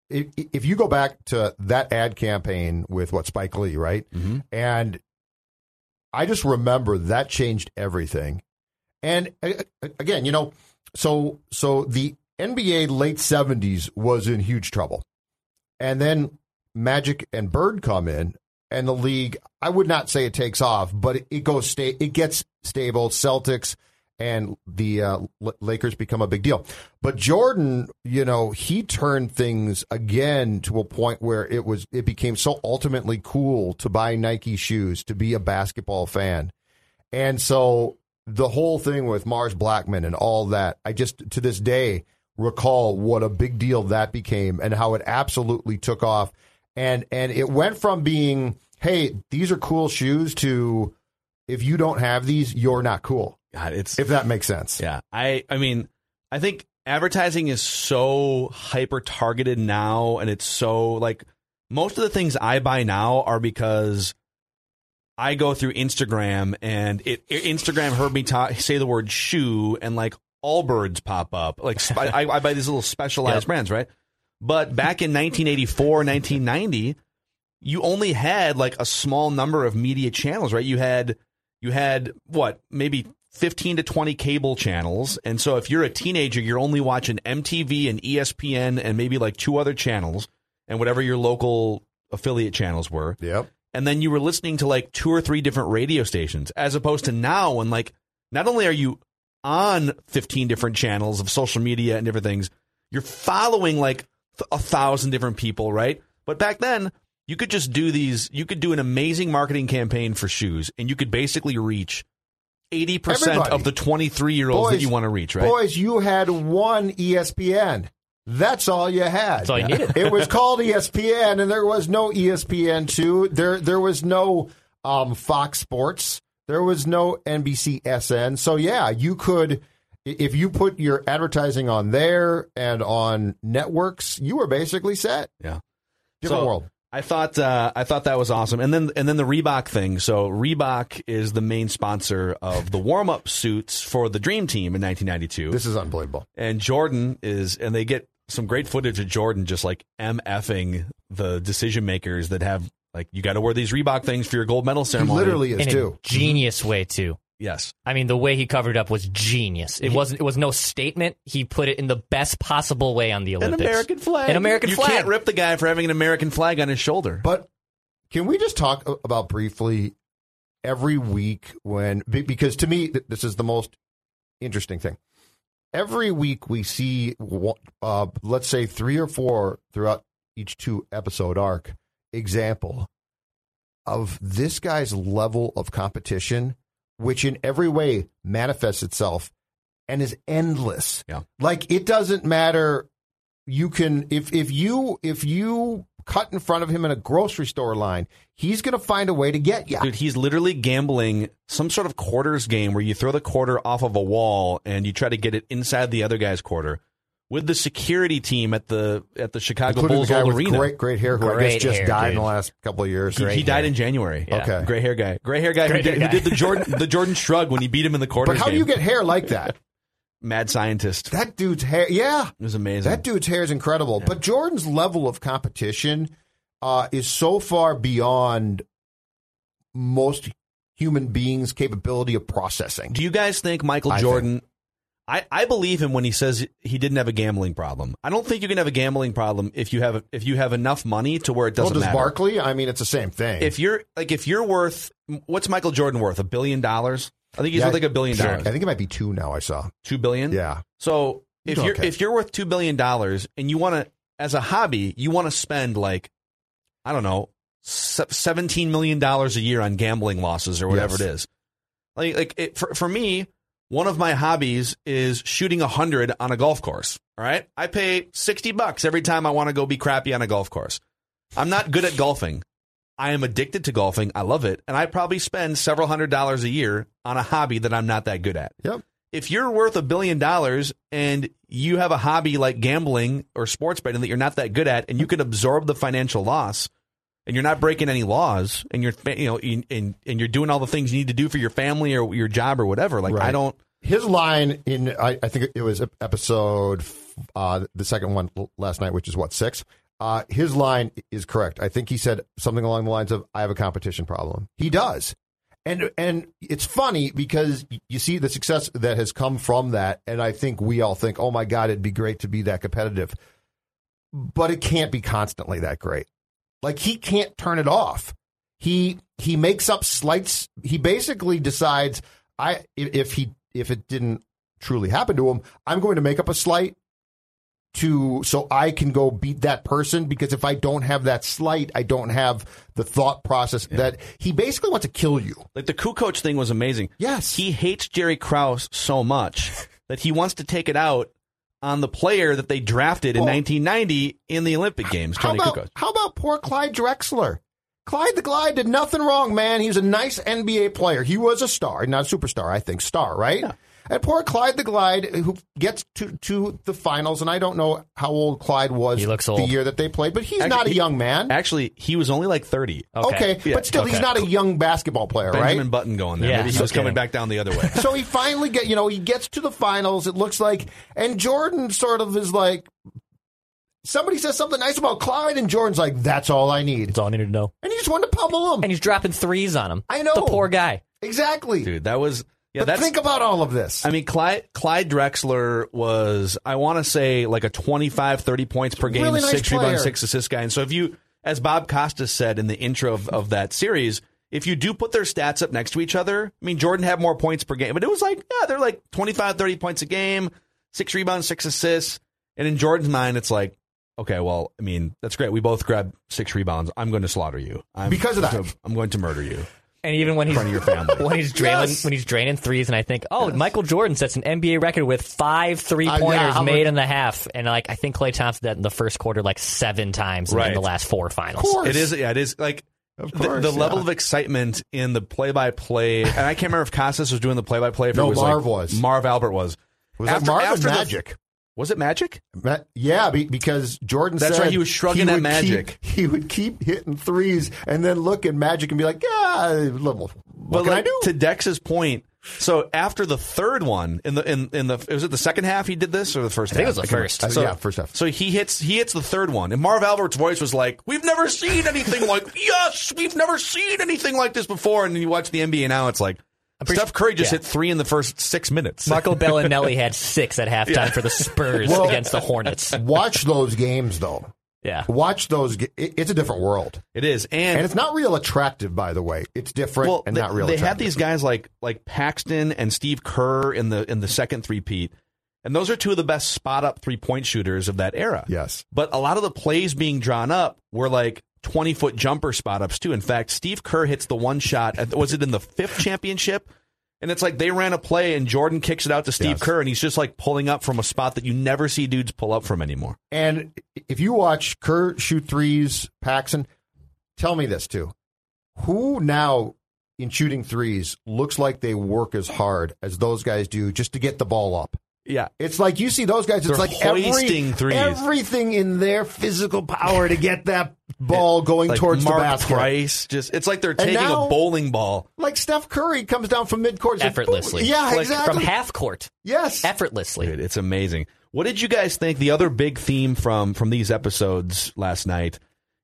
If, if you go back to that ad campaign with what Spike Lee, right, Mhm. and I just remember that changed everything. And again, you know, so so the NBA late seventies was in huge trouble, and then Magic and Bird come in, and the league. I would not say it takes off, but it, it goes sta- It gets stable. Celtics and the uh, Lakers become a big deal. But Jordan, you know, he turned things again to a point where it was it became so ultimately cool to buy Nike shoes, to be a basketball fan. And so the whole thing with Mars Blackmon and all that, I just to this day recall what a big deal that became and how it absolutely took off. And and it went from being, hey, these are cool shoes to if you don't have these, you're not cool. God, it's If that makes sense. yeah. I I mean, I think advertising is so hyper targeted now, and it's so like most of the things I buy now are because I go through Instagram and it Instagram heard me ta- say the word shoe and like Allbirds pop up. Like sp- I, I buy these little specialized Yep. brands, right? But back in 1984, 1990, you only had like a small number of media channels, right? You had you had what maybe 15 to 20 cable channels, and so if you're a teenager, you're only watching MTV and ESPN and maybe like two other channels and whatever your local affiliate channels were. Yep. and then you were listening to like two or three different radio stations as opposed to now when like not only are you on 15 different channels of social media and different things you're following like a thousand different people right? But back then you could just do these you could do an amazing marketing campaign for shoes and you could basically reach 80% Everybody. of the 23 year olds that you want to reach right Boys, you had one ESPN. That's all you had. That's all you needed. it was called ESPN, and there was no ESPN two. There, there was no um, Fox Sports. There was no NBC SN. So yeah, you could, if you put your advertising on there and on networks, you were basically set. yeah Different So, world. I thought uh, I thought that was awesome, and then and then the Reebok thing. So Reebok is the main sponsor of the warm up suits for the Dream Team in 1992, This is unbelievable. and Jordan is, and they get some great footage of Jordan just like mfing the decision makers that have like you got to wear these Reebok things for your gold medal He ceremony. literally is in too. a genius way too. Yes, I mean, the way he covered up was genius. It wasn't. It was no statement. He put it in the best possible way on the Olympics. an American flag, An American flag. you flag. can't rip the guy for having an American flag on his shoulder. But can we just talk about briefly every week when because to me this is the most interesting thing. Every week we see one- uh, let's say three or four throughout each two episode arc example of this guy's level of competition which in every way manifests itself and is endless. Yeah. Like it doesn't matter you can if if you if you cut in front of him in a grocery store line, he's going to find a way to get you. Dude, he's literally gambling some sort of quarters game where you throw the quarter off of a wall and you try to get it inside the other guy's quarter with the security team at the at the Chicago Including Bulls the guy old with arena. great great hair who I Great guess just hair, died in dude. the last couple of years. he, he died in January. Yeah. Okay. Gray hair guy. Gray hair guy, who Gray did, hair who did the Jordan the Jordan shrug when he beat him in the quarters But how do you get hair like that? Mad scientist. That dude's hair, yeah, It was amazing. that dude's hair is incredible. But Jordan's level of competition uh, is so far beyond most human beings' capability of processing. do you guys think Michael I Jordan I, I believe him when he says he didn't have a gambling problem. I don't think you can have a gambling problem if you have if you have enough money to where it doesn't does matter. Barkley? I mean, it's the same thing. if you're like if you're worth what's Michael Jordan worth? A billion dollars? I think he's Yeah, worth like a billion Sure. dollars. I think it might be two now. I saw. Two billion? Yeah. So if you're okay. if you're worth two billion dollars and you want to as a hobby, you want to spend like I don't know, seventeen million dollars a year on gambling losses or whatever Yes. it is. Like like it, for for me, one of my hobbies is shooting a hundred on a golf course. All right, I pay sixty bucks every time I want to go be crappy on a golf course. I'm not good at golfing. I am addicted to golfing. I love it, and I probably spend several hundred dollars a year on a hobby that I'm not that good at Yep. if you're worth a billion dollars and you have a hobby like gambling or sports betting that you're not that good at and you can absorb the financial loss and you're not breaking any laws and you're you know and and you're doing all the things you need to do for your family or your job or whatever like I don't His line in, I, I think it was episode, uh, the second one last night, which is what, six? Uh, his line is correct. I think he said something along the lines of, I have a competition problem. He does. And, and it's funny because you see the success that has come from that. And I think we all think, oh my God, it'd be great to be that competitive. But it can't be constantly that great. Like he can't turn it off. He he makes up slights. He basically decides I if he if it didn't truly happen to him, I'm going to make up a slight to so I can go beat that person because if I don't have that slight, I don't have the thought process that he basically wants to kill you. like the Kukoc thing was amazing Yes. he hates Jerry Krause so much that he wants to take it out on the player that they drafted in Well- 1990 in the Olympic Games How about, how about poor Clyde Drexler? Clyde the Glide did nothing wrong, man. He was a nice NBA player. He was a star, not a superstar, I think. Star, right? And poor Clyde the Glide, who gets to, to the finals, and I don't know how old Clyde was He looks the year that they played, but he's Actually, not a he- young man. actually he was only like 30 Okay, Yeah, but still, he's not a young basketball player, Benjamin right? Button going there Yeah, maybe he no was coming back down the other way so he finally get, you know, he gets to the finals. It looks like, and Jordan sort of is like, somebody says something nice about Clyde, and Jordan's like, "That's all I need," That's all I needed to know. and he just wanted to pummel him. And he's dropping threes on him. I know. The poor guy. Exactly. dude that was yeah but think about all of this. I mean, Clyde, Clyde Drexler was, I want to say, like a 25, 30 points per game, Really nice six rebounds, player. six assist guy. And so if you, as Bob Costas said in the intro of, of that series, if you do put their stats up next to each other, I mean, Jordan had more points per game, but it was like, yeah, they're like 25, 30 points a game, six rebounds, six assists. And in Jordan's mind, it's like, okay, well, I mean, that's great. We both grabbed six rebounds. I'm going to slaughter you. I'm, Because of that. I'm going to murder you. And even when he's your family. when he's draining Yes. when he's draining threes, and I think, oh, Michael Jordan sets an NBA record with five three Uh, yeah, pointers made much- in the half, and like I think Klay Thompson did that in the first quarter like seven times Right. in the last four finals. Of course. It is. Yeah, it is. Like Of the, course, the yeah. level of excitement in the play-by-play, and I can't remember if Costas was doing the play-by-play. If No, it was Marv like, was. Marv Albert was. Was After- that Marvin after the- Magic? Was it Magic? Ma- yeah, be, because Jordan said. That's right, he was shrugging he at Magic. keep- he would keep hitting threes and then look at Magic and be like, "Yeah, little, what But can like, I do?" To Dex's point, so after the third one in the in in the was it the second half he did this or the first? I think half? it was the first. Uh, yeah, first half. So he hits he hits the third one, and Marv Albert's voice was like, "We've never seen anything like yes, we've never seen anything like this before." And then you watch the NBA now, it's like. Pretty Steph Curry just yeah. hit three in the first six minutes. Marco Belinelli had six at halftime for the Spurs Well- against the Hornets. Watch those games though. Yeah. Watch those. It's a different world, It is, and, and it's not real attractive. By the way, it's different well, and they, not real. Attractive. They attractive. had these guys like like Paxson and Steve Kerr in the in the second three peat, and those are two of the best spot up three point shooters of that era. Yes. but a lot of the plays being drawn up were like. 20 foot jumper spot ups too. In fact, Steve Kerr hits the one shot. At, was it in the fifth championship? And it's like they ran a play and Jordan kicks it out to Steve Yes. Kerr and he's just like pulling up from a spot that you never see dudes pull up from anymore. And if you watch Kerr shoot threes, Paxson, tell me this too. Who now in shooting threes looks like they work as hard as those guys do just to get the ball up? Yeah. It's like you see those guys. It's They're like every, hoisting threes. everything in their physical power to get that ball going Like towards Mark the basket. Price, just it's like they're taking now- a bowling ball. Like Steph Curry comes down from midcourt Effortlessly. "Boom." Yeah, Like, exactly. From half court. yes. Effortlessly. Dude, it's amazing. What did you guys think? The other big theme from from these episodes last night.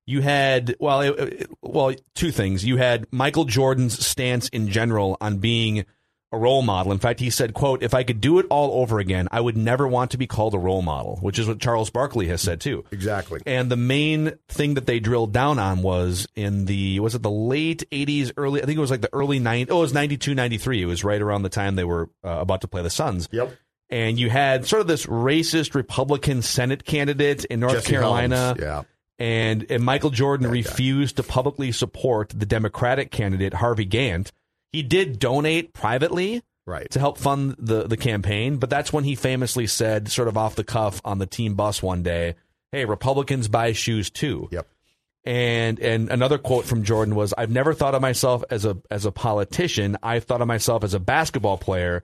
You had well, it, it- well, two things. You had Michael Jordan's stance in general on being a role model. In fact, he said, quote, if I could do it all over again, I would never want to be called a role model, which is what Charles Barkley has said too. Exactly. And the main thing that they drilled down on was in the, was it the late 80s, early, I think it was like the early 90s, oh, it was 92, 93. It was right around the time they were uh, about to play the Suns. Yep. And you had sort of this racist Republican Senate candidate in North Jesse Carolina. Helms, yeah. And, and Michael Jordan refused to publicly support the Democratic candidate, Harvey Gantt. He did donate privately Right. to help fund the, the campaign, but that's when he famously said, sort of off the cuff on the team bus one day, hey, Republicans buy shoes too. Yep. And and another quote from Jordan was, I've never thought of myself as a as a politician. I've thought of myself as a basketball player,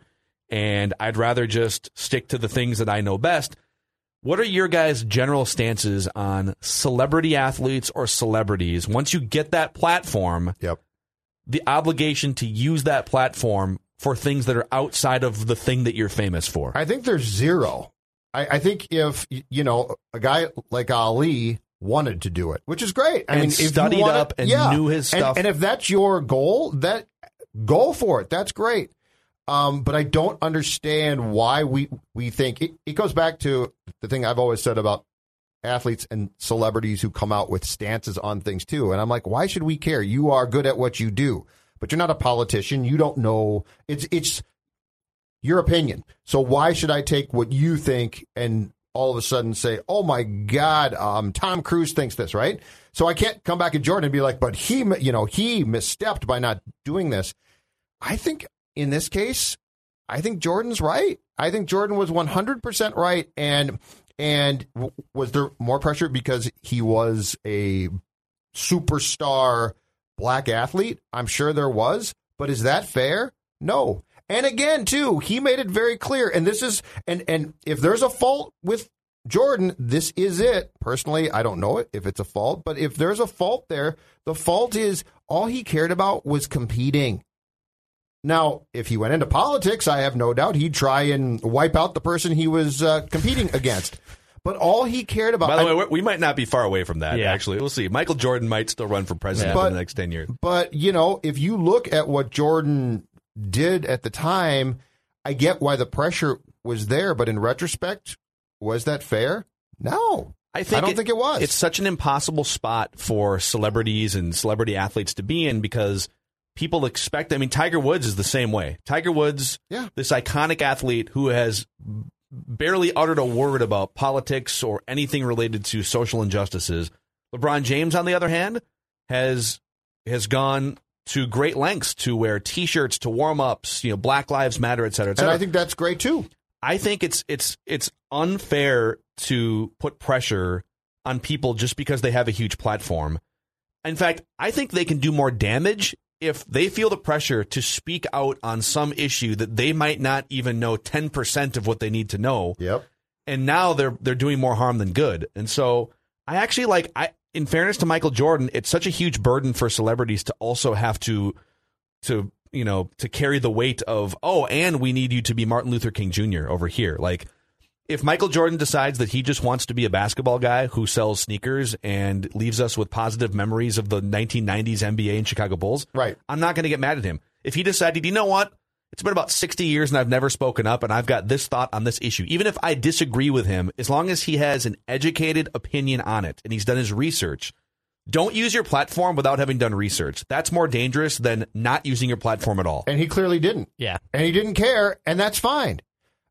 and I'd rather just stick to the things that I know best. What are your guys' general stances on celebrity athletes or celebrities? Once you get that platform, Yep. The obligation to use that platform for things that are outside of the thing that you're famous for. I think there's zero. I, I think if you know a guy like Ali wanted to do it, which is great. I And mean, studied wanna- up and yeah. knew his And- stuff. And, if that's your goal, that go for it. That's great. Um, but I don't understand why we we think it, it goes back to the thing I've always said about athletes and celebrities who come out with stances on things too. And I'm like, why should we care? You are good at what you do, but you're not a politician. You don't know. It's it's your opinion. So why should I take what you think and all of a sudden say, "Oh my God, um, Tom Cruise thinks this," right? So I can't come back at Jordan and be like, "But he, you know, he misstepped by not doing this." I think in this case, I think Jordan's right. I think Jordan was 100% right and and w- was there more pressure because he was a superstar black athlete? I'm sure there was, but is that fair? No. And again, too, he made it very clear and this is and and if there's a fault with Jordan, this is it. Personally, I don't know it if it's a fault, but if there's a fault there, the fault is all he cared about was competing. Now, if he went into politics, I have no doubt he'd try and wipe out the person he was uh, competing against. But all he cared about. By the I- way, we're- might not be far away from that. Yeah. Actually, we'll see. Michael Jordan might still run for president Yeah. in the next ten years. But you know, if you look at what Jordan did at the time, I get why the pressure was there. But in retrospect, was that fair? No, I think don't think it was. It's such an impossible spot for celebrities and celebrity athletes to be in because people expect. I mean, Tiger Woods is the same way. Tiger Woods, Yeah. this iconic athlete who has barely uttered a word about politics or anything related to social injustices. LeBron James, on the other hand, has has gone to great lengths to wear T-shirts, to warm ups, you know, Black Lives Matter, et cetera, et and. I think that's great too. I think it's it's it's unfair to put pressure on people just because they have a huge platform. In fact, I think they can do more damage if they feel the pressure to speak out on some issue that they might not even know 10% of what they need to know Yep. and now they're they're doing more harm than good. And so I actually like I in fairness to Michael Jordan, it's such a huge burden for celebrities to also have to to you know to carry the weight of oh and we need you to be Martin Luther King Jr. over here. Like if Michael Jordan decides that he just wants to be a basketball guy who sells sneakers and leaves us with positive memories of the 1990s NBA and Chicago Bulls, Right. I'm not going to get mad at him. If he decided, you know what? It's been about 60 years and I've never spoken up and I've got this thought on this issue. Even if I disagree with him, as long as he has an educated opinion on it and he's done his research, don't use your platform without having done research. That's more dangerous than not using your platform at all. And he clearly didn't. Yeah. and he didn't care, and that's fine.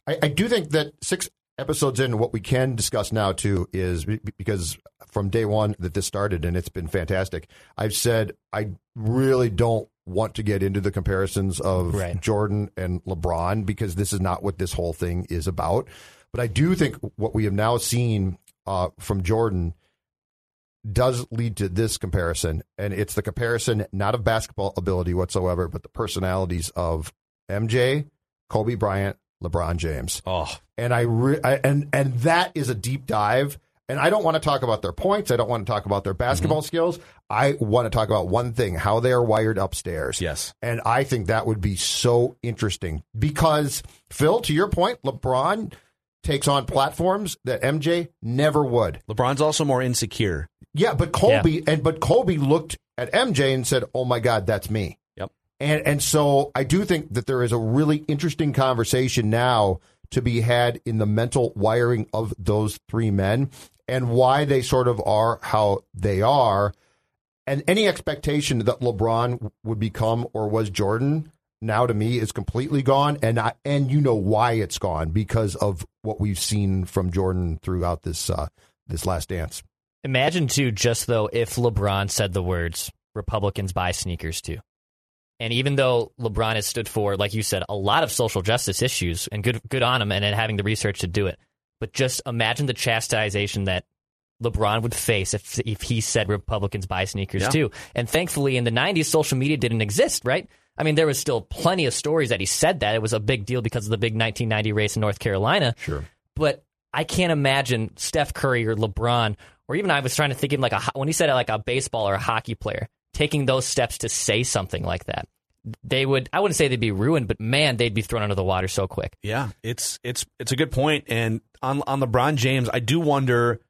I, I do think that six episodes in, what we can discuss now too is because from day one that this started, and it's been fantastic. I've said I really don't want to get into the comparisons of Right. Jordan and LeBron because this is not what this whole thing is about. But I do think what we have now seen uh, from Jordan does lead to this comparison, and it's the comparison not of basketball ability whatsoever, but the personalities of MJ, Kobe Bryant, LeBron James, Oh, and I, re- I and and that is a deep dive. And I don't want to talk about their points. I don't want to talk about their mm-hmm. basketball skills. I want to talk about one thing: how they are wired upstairs. yes. And I think that would be so interesting because, Phil, to your point, LeBron takes on platforms that MJ never would. LeBron's also more insecure. Yeah, but Kobe and but Kobe looked at MJ and said, "Oh my God, that's me." And and so I do think that there is a really interesting conversation now to be had in the mental wiring of those three men and why they sort of are how they are. And any expectation that LeBron would become or was Jordan now to me is completely gone and I, and you know why it's gone because of what we've seen from Jordan throughout this uh, this last dance. Imagine too, just though, if LeBron said the words "Republicans buy sneakers too," and even though LeBron has stood for, like you said, a lot of social justice issues, and good good on him, and then having the research to do it, but just imagine the chastisation that LeBron would face if if he said Republicans buy sneakers Yeah. too. And thankfully, in the '90s, social media didn't exist, right? I mean, there was still plenty of stories that he said that. It was a big deal because of the big 1990 race in North Carolina. Sure. But I can't imagine Steph Curry or LeBron, or even I was trying to think of like a when he said it, like a baseball or a hockey player taking those steps to say something like that. They would, I wouldn't say they'd be ruined, but man, they'd be thrown under the water so quick. Yeah, it's it's it's a good point. And on on LeBron James, I do wonder.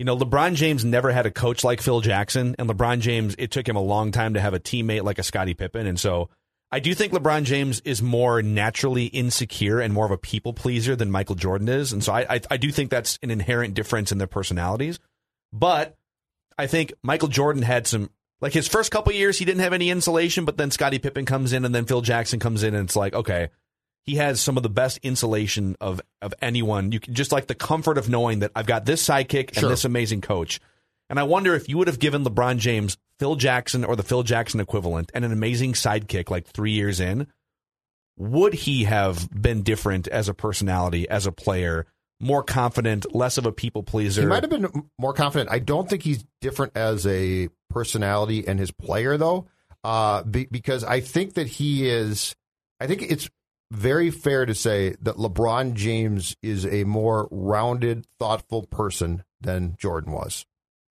You know, LeBron James never had a coach like Phil Jackson, and LeBron James it took him a long time to have a teammate like a Scottie Pippen, and so I do think LeBron James is more naturally insecure and more of a people pleaser than Michael Jordan is, and so I I, I do think that's an inherent difference in their personalities. But I think Michael Jordan had some like his first couple years he didn't have any insulation, but then Scottie Pippen comes in and then Phil Jackson comes in and it's like, okay, he has some of the best insulation of of anyone. You can just like the comfort of knowing that I've got this sidekick and Sure. this amazing coach. And I wonder if you would have given LeBron James Phil Jackson or the Phil Jackson equivalent and an amazing sidekick like 3 years in, would he have been different as a personality, as a player, more confident, less of a people pleaser? He might have been more confident. I don't think he's different as a personality and his player, though, uh, be, because I think that he is. I think it's very fair to say that LeBron James is a more rounded, thoughtful person than Jordan was.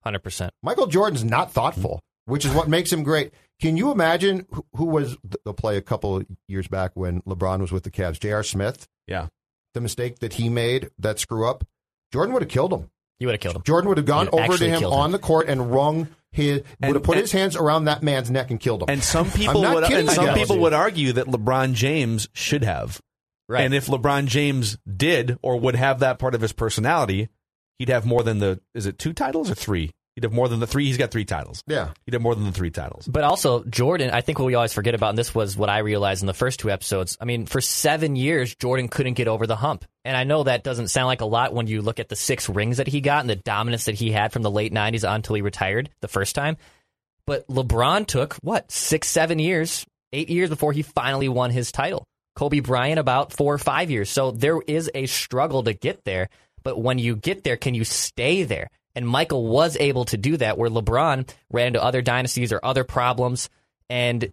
100%. Michael Jordan's not thoughtful, which is what makes him great. Can you imagine who, who was the play a couple of years back when LeBron was with the Cavs? J.R. Smith, yeah. the mistake that he made, that screw up. Jordan would have killed him. You would have killed him. Jordan would have gone Would have over to him him. on the court and wrung his, would have put and- his hands around that man's neck and killed him. And some people would kidding and some people would argue that LeBron James should have. Right. And if LeBron James did or would have that part of his personality, he'd have more than the is it two titles or three? He'd have more than the three. He's got three titles. yeah, He'd have more than the three titles. But also, Jordan, I think what we always forget about, and this was what I realized in the first two episodes. I mean, for seven years, Jordan couldn't get over the hump. And I know that doesn't sound like a lot when you look at the six rings that he got and the dominance that he had from the late 90s on until he retired the first time. But LeBron took, what, six, seven years, eight years before he finally won his title. Kobe Bryant, about four or five years. So there is a struggle to get there. But when you get there, can you stay there? And Michael was able to do that, where LeBron ran into other dynasties or other problems. And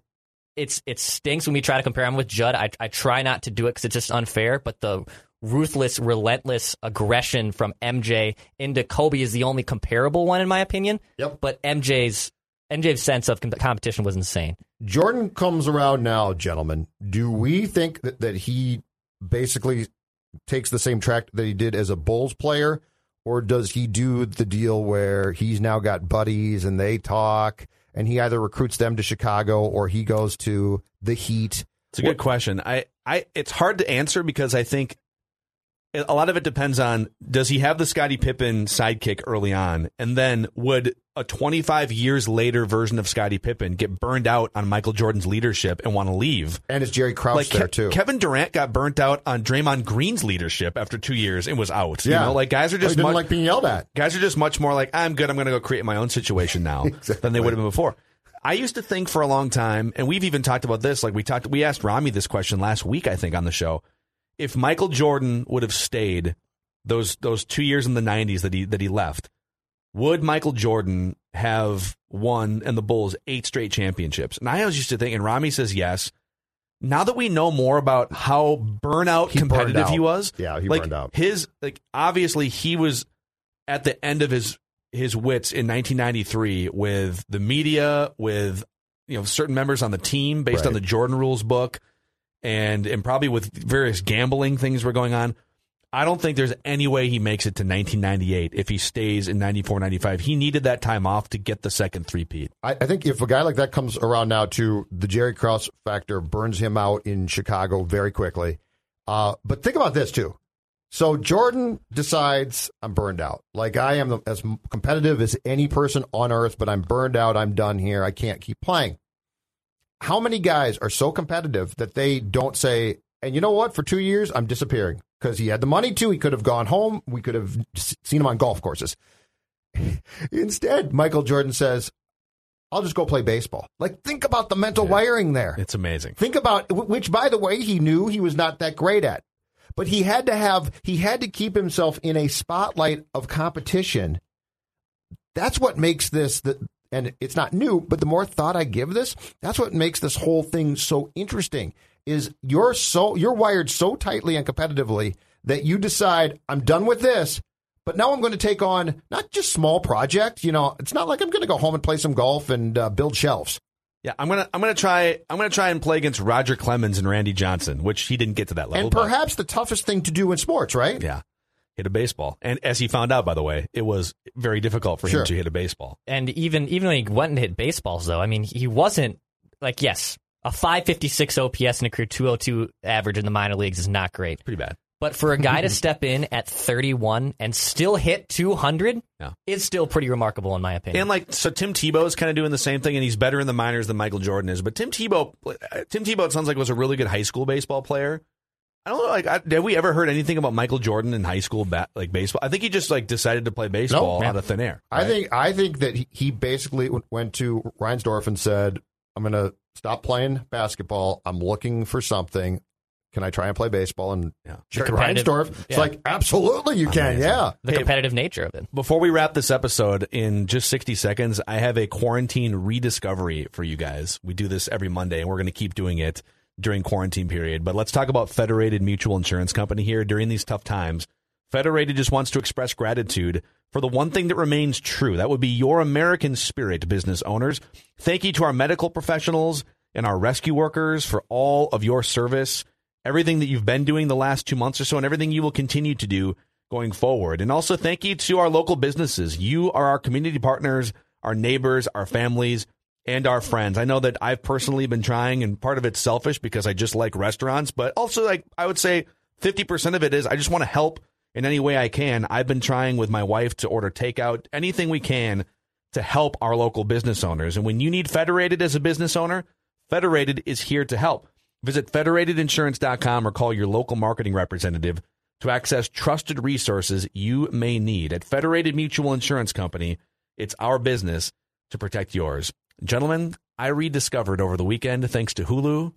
it's it stinks when we try to compare him with Judd. I, I try not to do it because it's just unfair. But the ruthless, relentless aggression from MJ into Kobe is the only comparable one, in my opinion. Yep. But MJ's MJ's sense of com- competition was insane. Jordan comes around now, gentlemen. Do we think that, that he basically takes the same track that he did as a Bulls player, or does he do the deal where he's now got buddies and they talk, and he either recruits them to Chicago or he goes to the Heat? It's a good question. I, I, it's hard to answer because I think a lot of it depends on does he have the Scottie Pippen sidekick early on, and then would a 25 years later version of Scottie Pippen get burned out on Michael Jordan's leadership and want to leave? And it's Jerry Krause like there Ke- too. Kevin Durant got burnt out on Draymond Green's leadership after two years and was out. yeah, you know, like guys are just much, like being yelled at. guys are just much more like I'm good. I'm going to go create my own situation now than they would have been before. I used to think for a long time, and we've even talked about this. Like we talked, we asked Rami this question last week, I think, on the show. If Michael Jordan would have stayed those those two years in the '90s that he that he left, would Michael Jordan have won and the Bulls eight straight championships? And I always used to think, and Rami says yes. Now that we know more about how burnout He competitive he was, Yeah, he like burned out. his like obviously he was at the end of his his wits in 1993 with the media, with you know certain members on the team based on the Jordan Rules book, and and probably with various gambling things were going on. I don't think there's any way he makes it to 1998 if he stays in 94, 95. He needed that time off to get the second three-peat. I, I think if a guy like that comes around now, too, the Jerry Krause factor burns him out in Chicago very quickly. Uh, but think about this too. So Jordan decides I'm burned out. Like I am as competitive as any person on earth, but I'm burned out. I'm done here. I can't keep playing. How many guys are so competitive that they don't say, and you know what? For two years, I'm disappearing because he had the money to. He could have gone home. We could have seen him on golf courses. Instead, Michael Jordan says, I'll just go play baseball. Like, think about the mental yeah. wiring there. It's amazing. Think about, which, by the way, he knew he was not that great at. But he had to have, he had to keep himself in a spotlight of competition. That's what makes this, the, and it's not new, but the more thought I give this, that's what makes this whole thing so interesting. Is you're so you're wired so tightly and competitively that you decide I'm done with this, but now I'm going to take on not just small projects. You know, it's not like I'm going to go home and play some golf and uh, build shelves. Yeah, I'm gonna I'm gonna try I'm gonna try and play against Roger Clemens and Randy Johnson, which he didn't get to that level. And perhaps but, the toughest thing to do in sports, right? Yeah, hit a baseball. And as he found out, by the way, it was very difficult for sure. him to hit a baseball. And even even when he went and hit baseballs, though, I mean, he wasn't like yes, a 556 OPS and a career 202 average in the minor leagues is not great. Pretty bad. But for a guy to step in at 31 and still hit 200, yeah. it's still pretty remarkable in my opinion. And like, so Tim Tebow is kind of doing the same thing, and he's better in the minors than Michael Jordan is. But Tim Tebow, Tim Tebow, it sounds like was a really good high school baseball player. I don't know. Like, I, have we ever heard anything about Michael Jordan in high school, bat, like baseball? I think he just like decided to play baseball out of thin air. Right? I think I think that he, he basically went to Reinsdorf and said, "I'm going to stop playing basketball. I'm looking for something. Can I try and play baseball? And yeah. Chick Reinsdorf, yeah. it's like, absolutely you can, yeah. The competitive nature of it. Before we wrap this episode in just 60 seconds, I have a quarantine rediscovery for you guys. We do this every Monday, and we're going to keep doing it during quarantine period. But let's talk about Federated Mutual Insurance Company here during these tough times. Federated just wants to express gratitude for the one thing that remains true. That would be your American spirit, business owners. Thank you to our medical professionals and our rescue workers for all of your service everything that you've been doing the last two months or so, and everything you will continue to do going forward. And also, thank you to our local businesses. You are our community partners, our neighbors, our families, and our friends. I know that I've personally been trying, and part of it's selfish because I just like restaurants, but also, like, I would say 50% of it is I just want to help in any way I can. I've been trying with my wife to order takeout, anything we can to help our local business owners. And when you need Federated as a business owner, Federated is here to help. Visit federatedinsurance.com or call your local marketing representative to access trusted resources you may need. At Federated Mutual Insurance Company, it's our business to protect yours. Gentlemen, I rediscovered over the weekend, thanks to Hulu,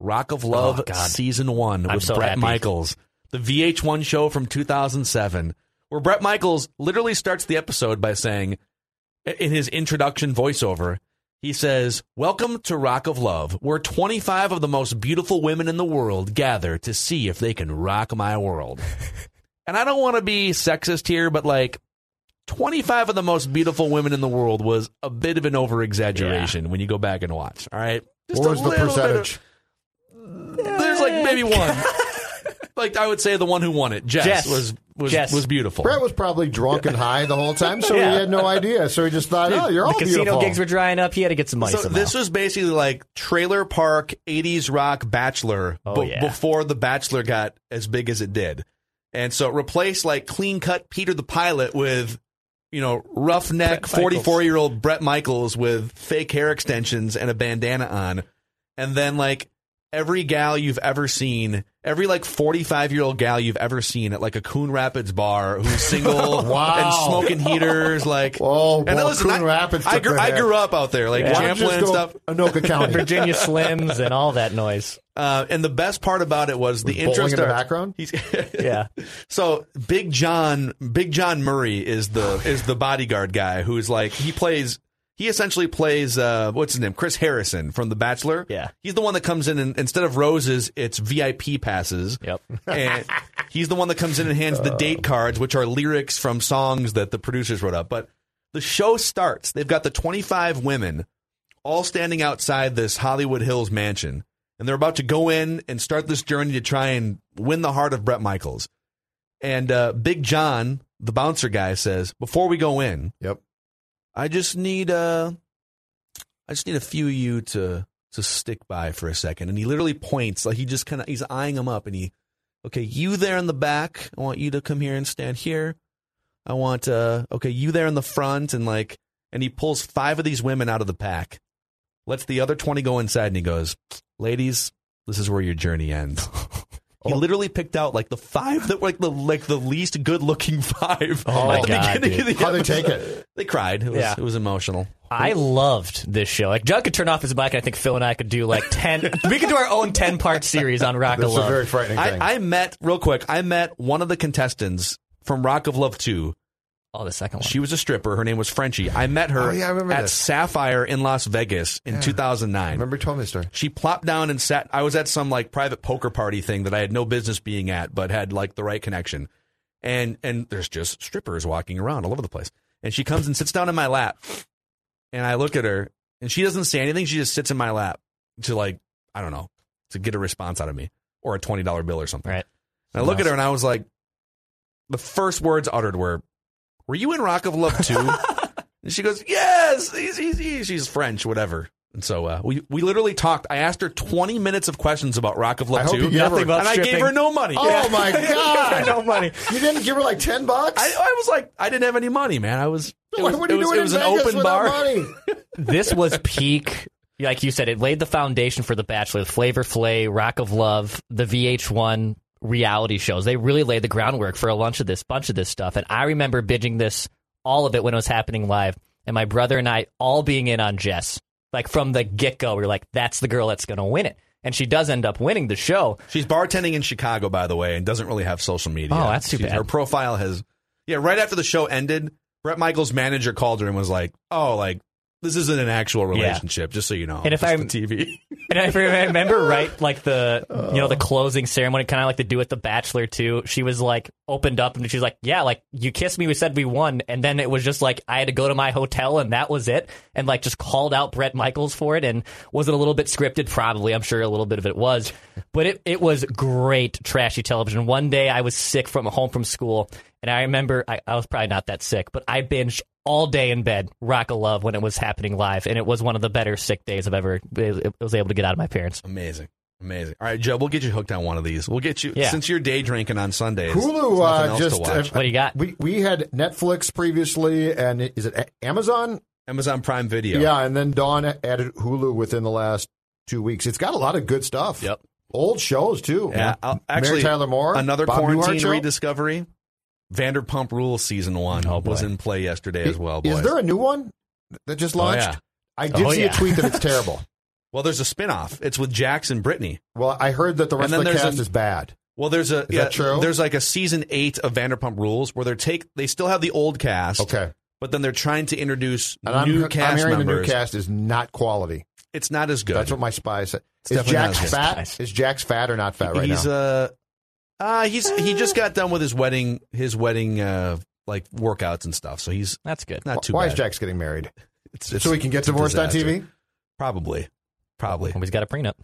Rock of oh, Love oh, Season 1 with so Bret happy. Michaels, the VH1 show from 2007, where Bret Michaels literally starts the episode by saying, in his introduction voiceover, he says, Welcome to Rock of Love, where 25 of the most beautiful women in the world gather to see if they can rock my world. and I don't want to be sexist here, but like 25 of the most beautiful women in the world was a bit of an over exaggeration yeah. when you go back and watch. All right. Just what was the percentage? Of, there's like maybe one. like I would say the one who won it, Jess, Jess. was was Jess. was beautiful. Bret was probably drunk and high the whole time, so yeah. he had no idea. So he just thought, "Oh, you're the all casino beautiful. gigs were drying up. He had to get some money. So somehow. this was basically like trailer park '80s rock Bachelor oh, yeah. before the Bachelor got as big as it did, and so it replaced like clean cut Peter the Pilot with. You know, roughneck, forty-four-year-old Bret Michaels with fake hair extensions and a bandana on, and then like every gal you've ever seen, every like 45 year old gal you've ever seen at like a Coon Rapids bar who's single wow. and smoking heaters. Like, oh, and well, listen, Coon I, Rapids. I, grew, I grew up out there, like yeah. Champlin and stuff. Anoka County. Virginia Slims and all that noise. Uh, and the best part about it was the intro in the background. yeah. So Big John, Big John Murray is the is the bodyguard guy who's like he plays he essentially plays uh, what's his name, Chris Harrison from The Bachelor. Yeah, he's the one that comes in and instead of roses, it's VIP passes. Yep, and he's the one that comes in and hands the date cards, which are lyrics from songs that the producers wrote up. But the show starts. They've got the twenty five women all standing outside this Hollywood Hills mansion, and they're about to go in and start this journey to try and win the heart of Bret Michaels. And uh, Big John, the bouncer guy, says, "Before we go in, Yep. I just need uh, I just need a few of you to to stick by for a second. And he literally points, like he just kind of he's eyeing them up, and he, okay, you there in the back, I want you to come here and stand here. I want uh, okay, you there in the front, and like, and he pulls five of these women out of the pack, lets the other twenty go inside, and he goes, ladies, this is where your journey ends. He oh. literally picked out like the five that were like the like the least good looking five. Oh at the God, beginning dude. of the How'd they take it? They cried. It was, Yeah. it was emotional. I loved this show. Like Judd could turn off his mic, and I think Phil and I could do like ten. we could do our own ten part series on Rock This of is a Love. very frightening thing. I, I met real quick. I met one of the contestants from Rock of Love Two. Oh, the second one. She was a stripper. Her name was Frenchie. I met her Oh, yeah, I remember at this. Sapphire in Las Vegas in 2009. I Remember you told me the story. She plopped down and sat. I was at some like private poker party thing that I had no business being at, but had like the right connection. And and there's just strippers walking around all over the place. And she comes and sits down in my lap, and I look at her, and she doesn't say anything. She just sits in my lap to like I don't know to get a response out of me or a twenty dollar bill or something. Right. And I look at her and I was like, the first words uttered were, "Were you in Rock of Love too?" and she goes, "Yes." He's, he's, he's, she's French, whatever. And so uh, we we literally talked. I asked her twenty minutes of questions about Rock of Love I hope two, you gave her- Nothing about and I gave her no money. Oh my god! no money. You didn't give her like ten bucks. I, I was like, I didn't have any money, man. I was. It was, what are it you was, doing it was in an Vegas open without bar. Money? this was peak. Like you said, it laid the foundation for The Bachelor, Flavor Flav, Rock of Love, the VH1 reality shows. They really laid the groundwork for a bunch of this, bunch of this stuff. And I remember binging this, all of it when it was happening live. And my brother and I all being in on Jess. Like from the get go, we were like, that's the girl that's going to win it. And she does end up winning the show. She's bartending in Chicago, by the way, and doesn't really have social media. Oh, that's too She's- bad. Her profile has, yeah. Right after the show ended, Bret Michaels' manager called her and was like, "Oh, like this isn't an actual relationship, just so you know." And if I'm- the TV, And if I remember right, like the you know the oh. closing ceremony, kind of like they do with the Bachelor too. She was like opened up and she's like, "Yeah, like you kissed me, we said we won," and then it was just like I had to go to my hotel and that was it, and like just called out Bret Michaels for it. And was it a little bit scripted? Probably, I'm sure a little bit of it was, but it it was great trashy television. One day I was sick from home from school, and I remember I, I was probably not that sick, but I binged all day in bed Rock of Love when it was happening live, and it was one of the better sick days I've ever it was able to get out of my parents. amazing, amazing. All right, Joe, we'll get you hooked on one of these. We'll get you Yeah. since you're day drinking on Sundays. Hulu there's uh, else just to watch. uh, What do you got? We we had Netflix previously, and is it Amazon? Amazon Prime Video. Yeah, and then Dawn added Hulu within the last two weeks. It's got a lot of good stuff. Yep. Old shows too. Yeah, I'll- actually, Mary Tyler Moore, another Bob Newhart quarantine show? rediscovery. Vanderpump Rules season one Oh, was in play yesterday as well. Is there a new one that just launched? yeah. I did Oh, see yeah. a tweet that it's terrible. Well, there's a spinoff. It's with Jax and Brittany. Well, I heard that the rest of the cast a- is bad. Well, there's a Is that true? There's like a season eight of Vanderpump Rules where they're take they still have the old cast, Okay, but then they're trying to introduce and I'm, new I'm cast hearing members. the new cast is not quality. It's not as good. That's what my spy said. It's Is Jax fat? Is Jax fat or not fat right he's now? He's uh, uh he's he just got done with his wedding his wedding uh like workouts and stuff, so he's That's good. not too Why bad. is Jax getting married? It's, it's- so he can get divorced on. TV? Probably, probably. And he's got a prenup.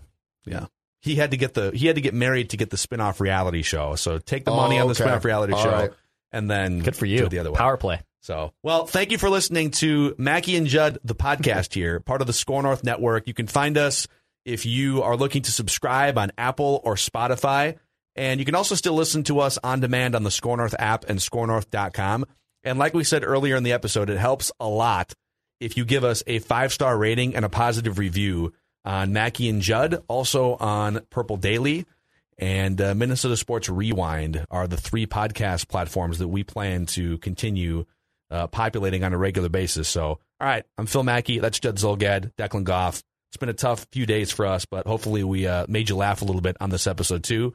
Yeah. He had to get the he had to get married to get the spin-off reality show. So take the Oh, money on the okay. spin-off reality All show right. and then Good for do you. it the other way. Power play. So, well, thank you for listening to Mackey and Judd, the podcast here, part of the Score North Network. You can find us if you are looking to subscribe on Apple or Spotify. And you can also still listen to us on demand on the Score North app and scorenorth.com. And like we said earlier in the episode, it helps a lot if you give us a five star rating and a positive review on Mackey and Judd, also on Purple Daily and uh, Minnesota Sports Rewind are the three podcast platforms that we plan to continue uh, populating on a regular basis. So, all right, I'm Phil Mackey. That's Judd Zulgad, Declan Goff. It's been a tough few days for us, but hopefully we uh, made you laugh a little bit on this episode too.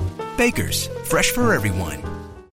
Baker's, fresh for everyone.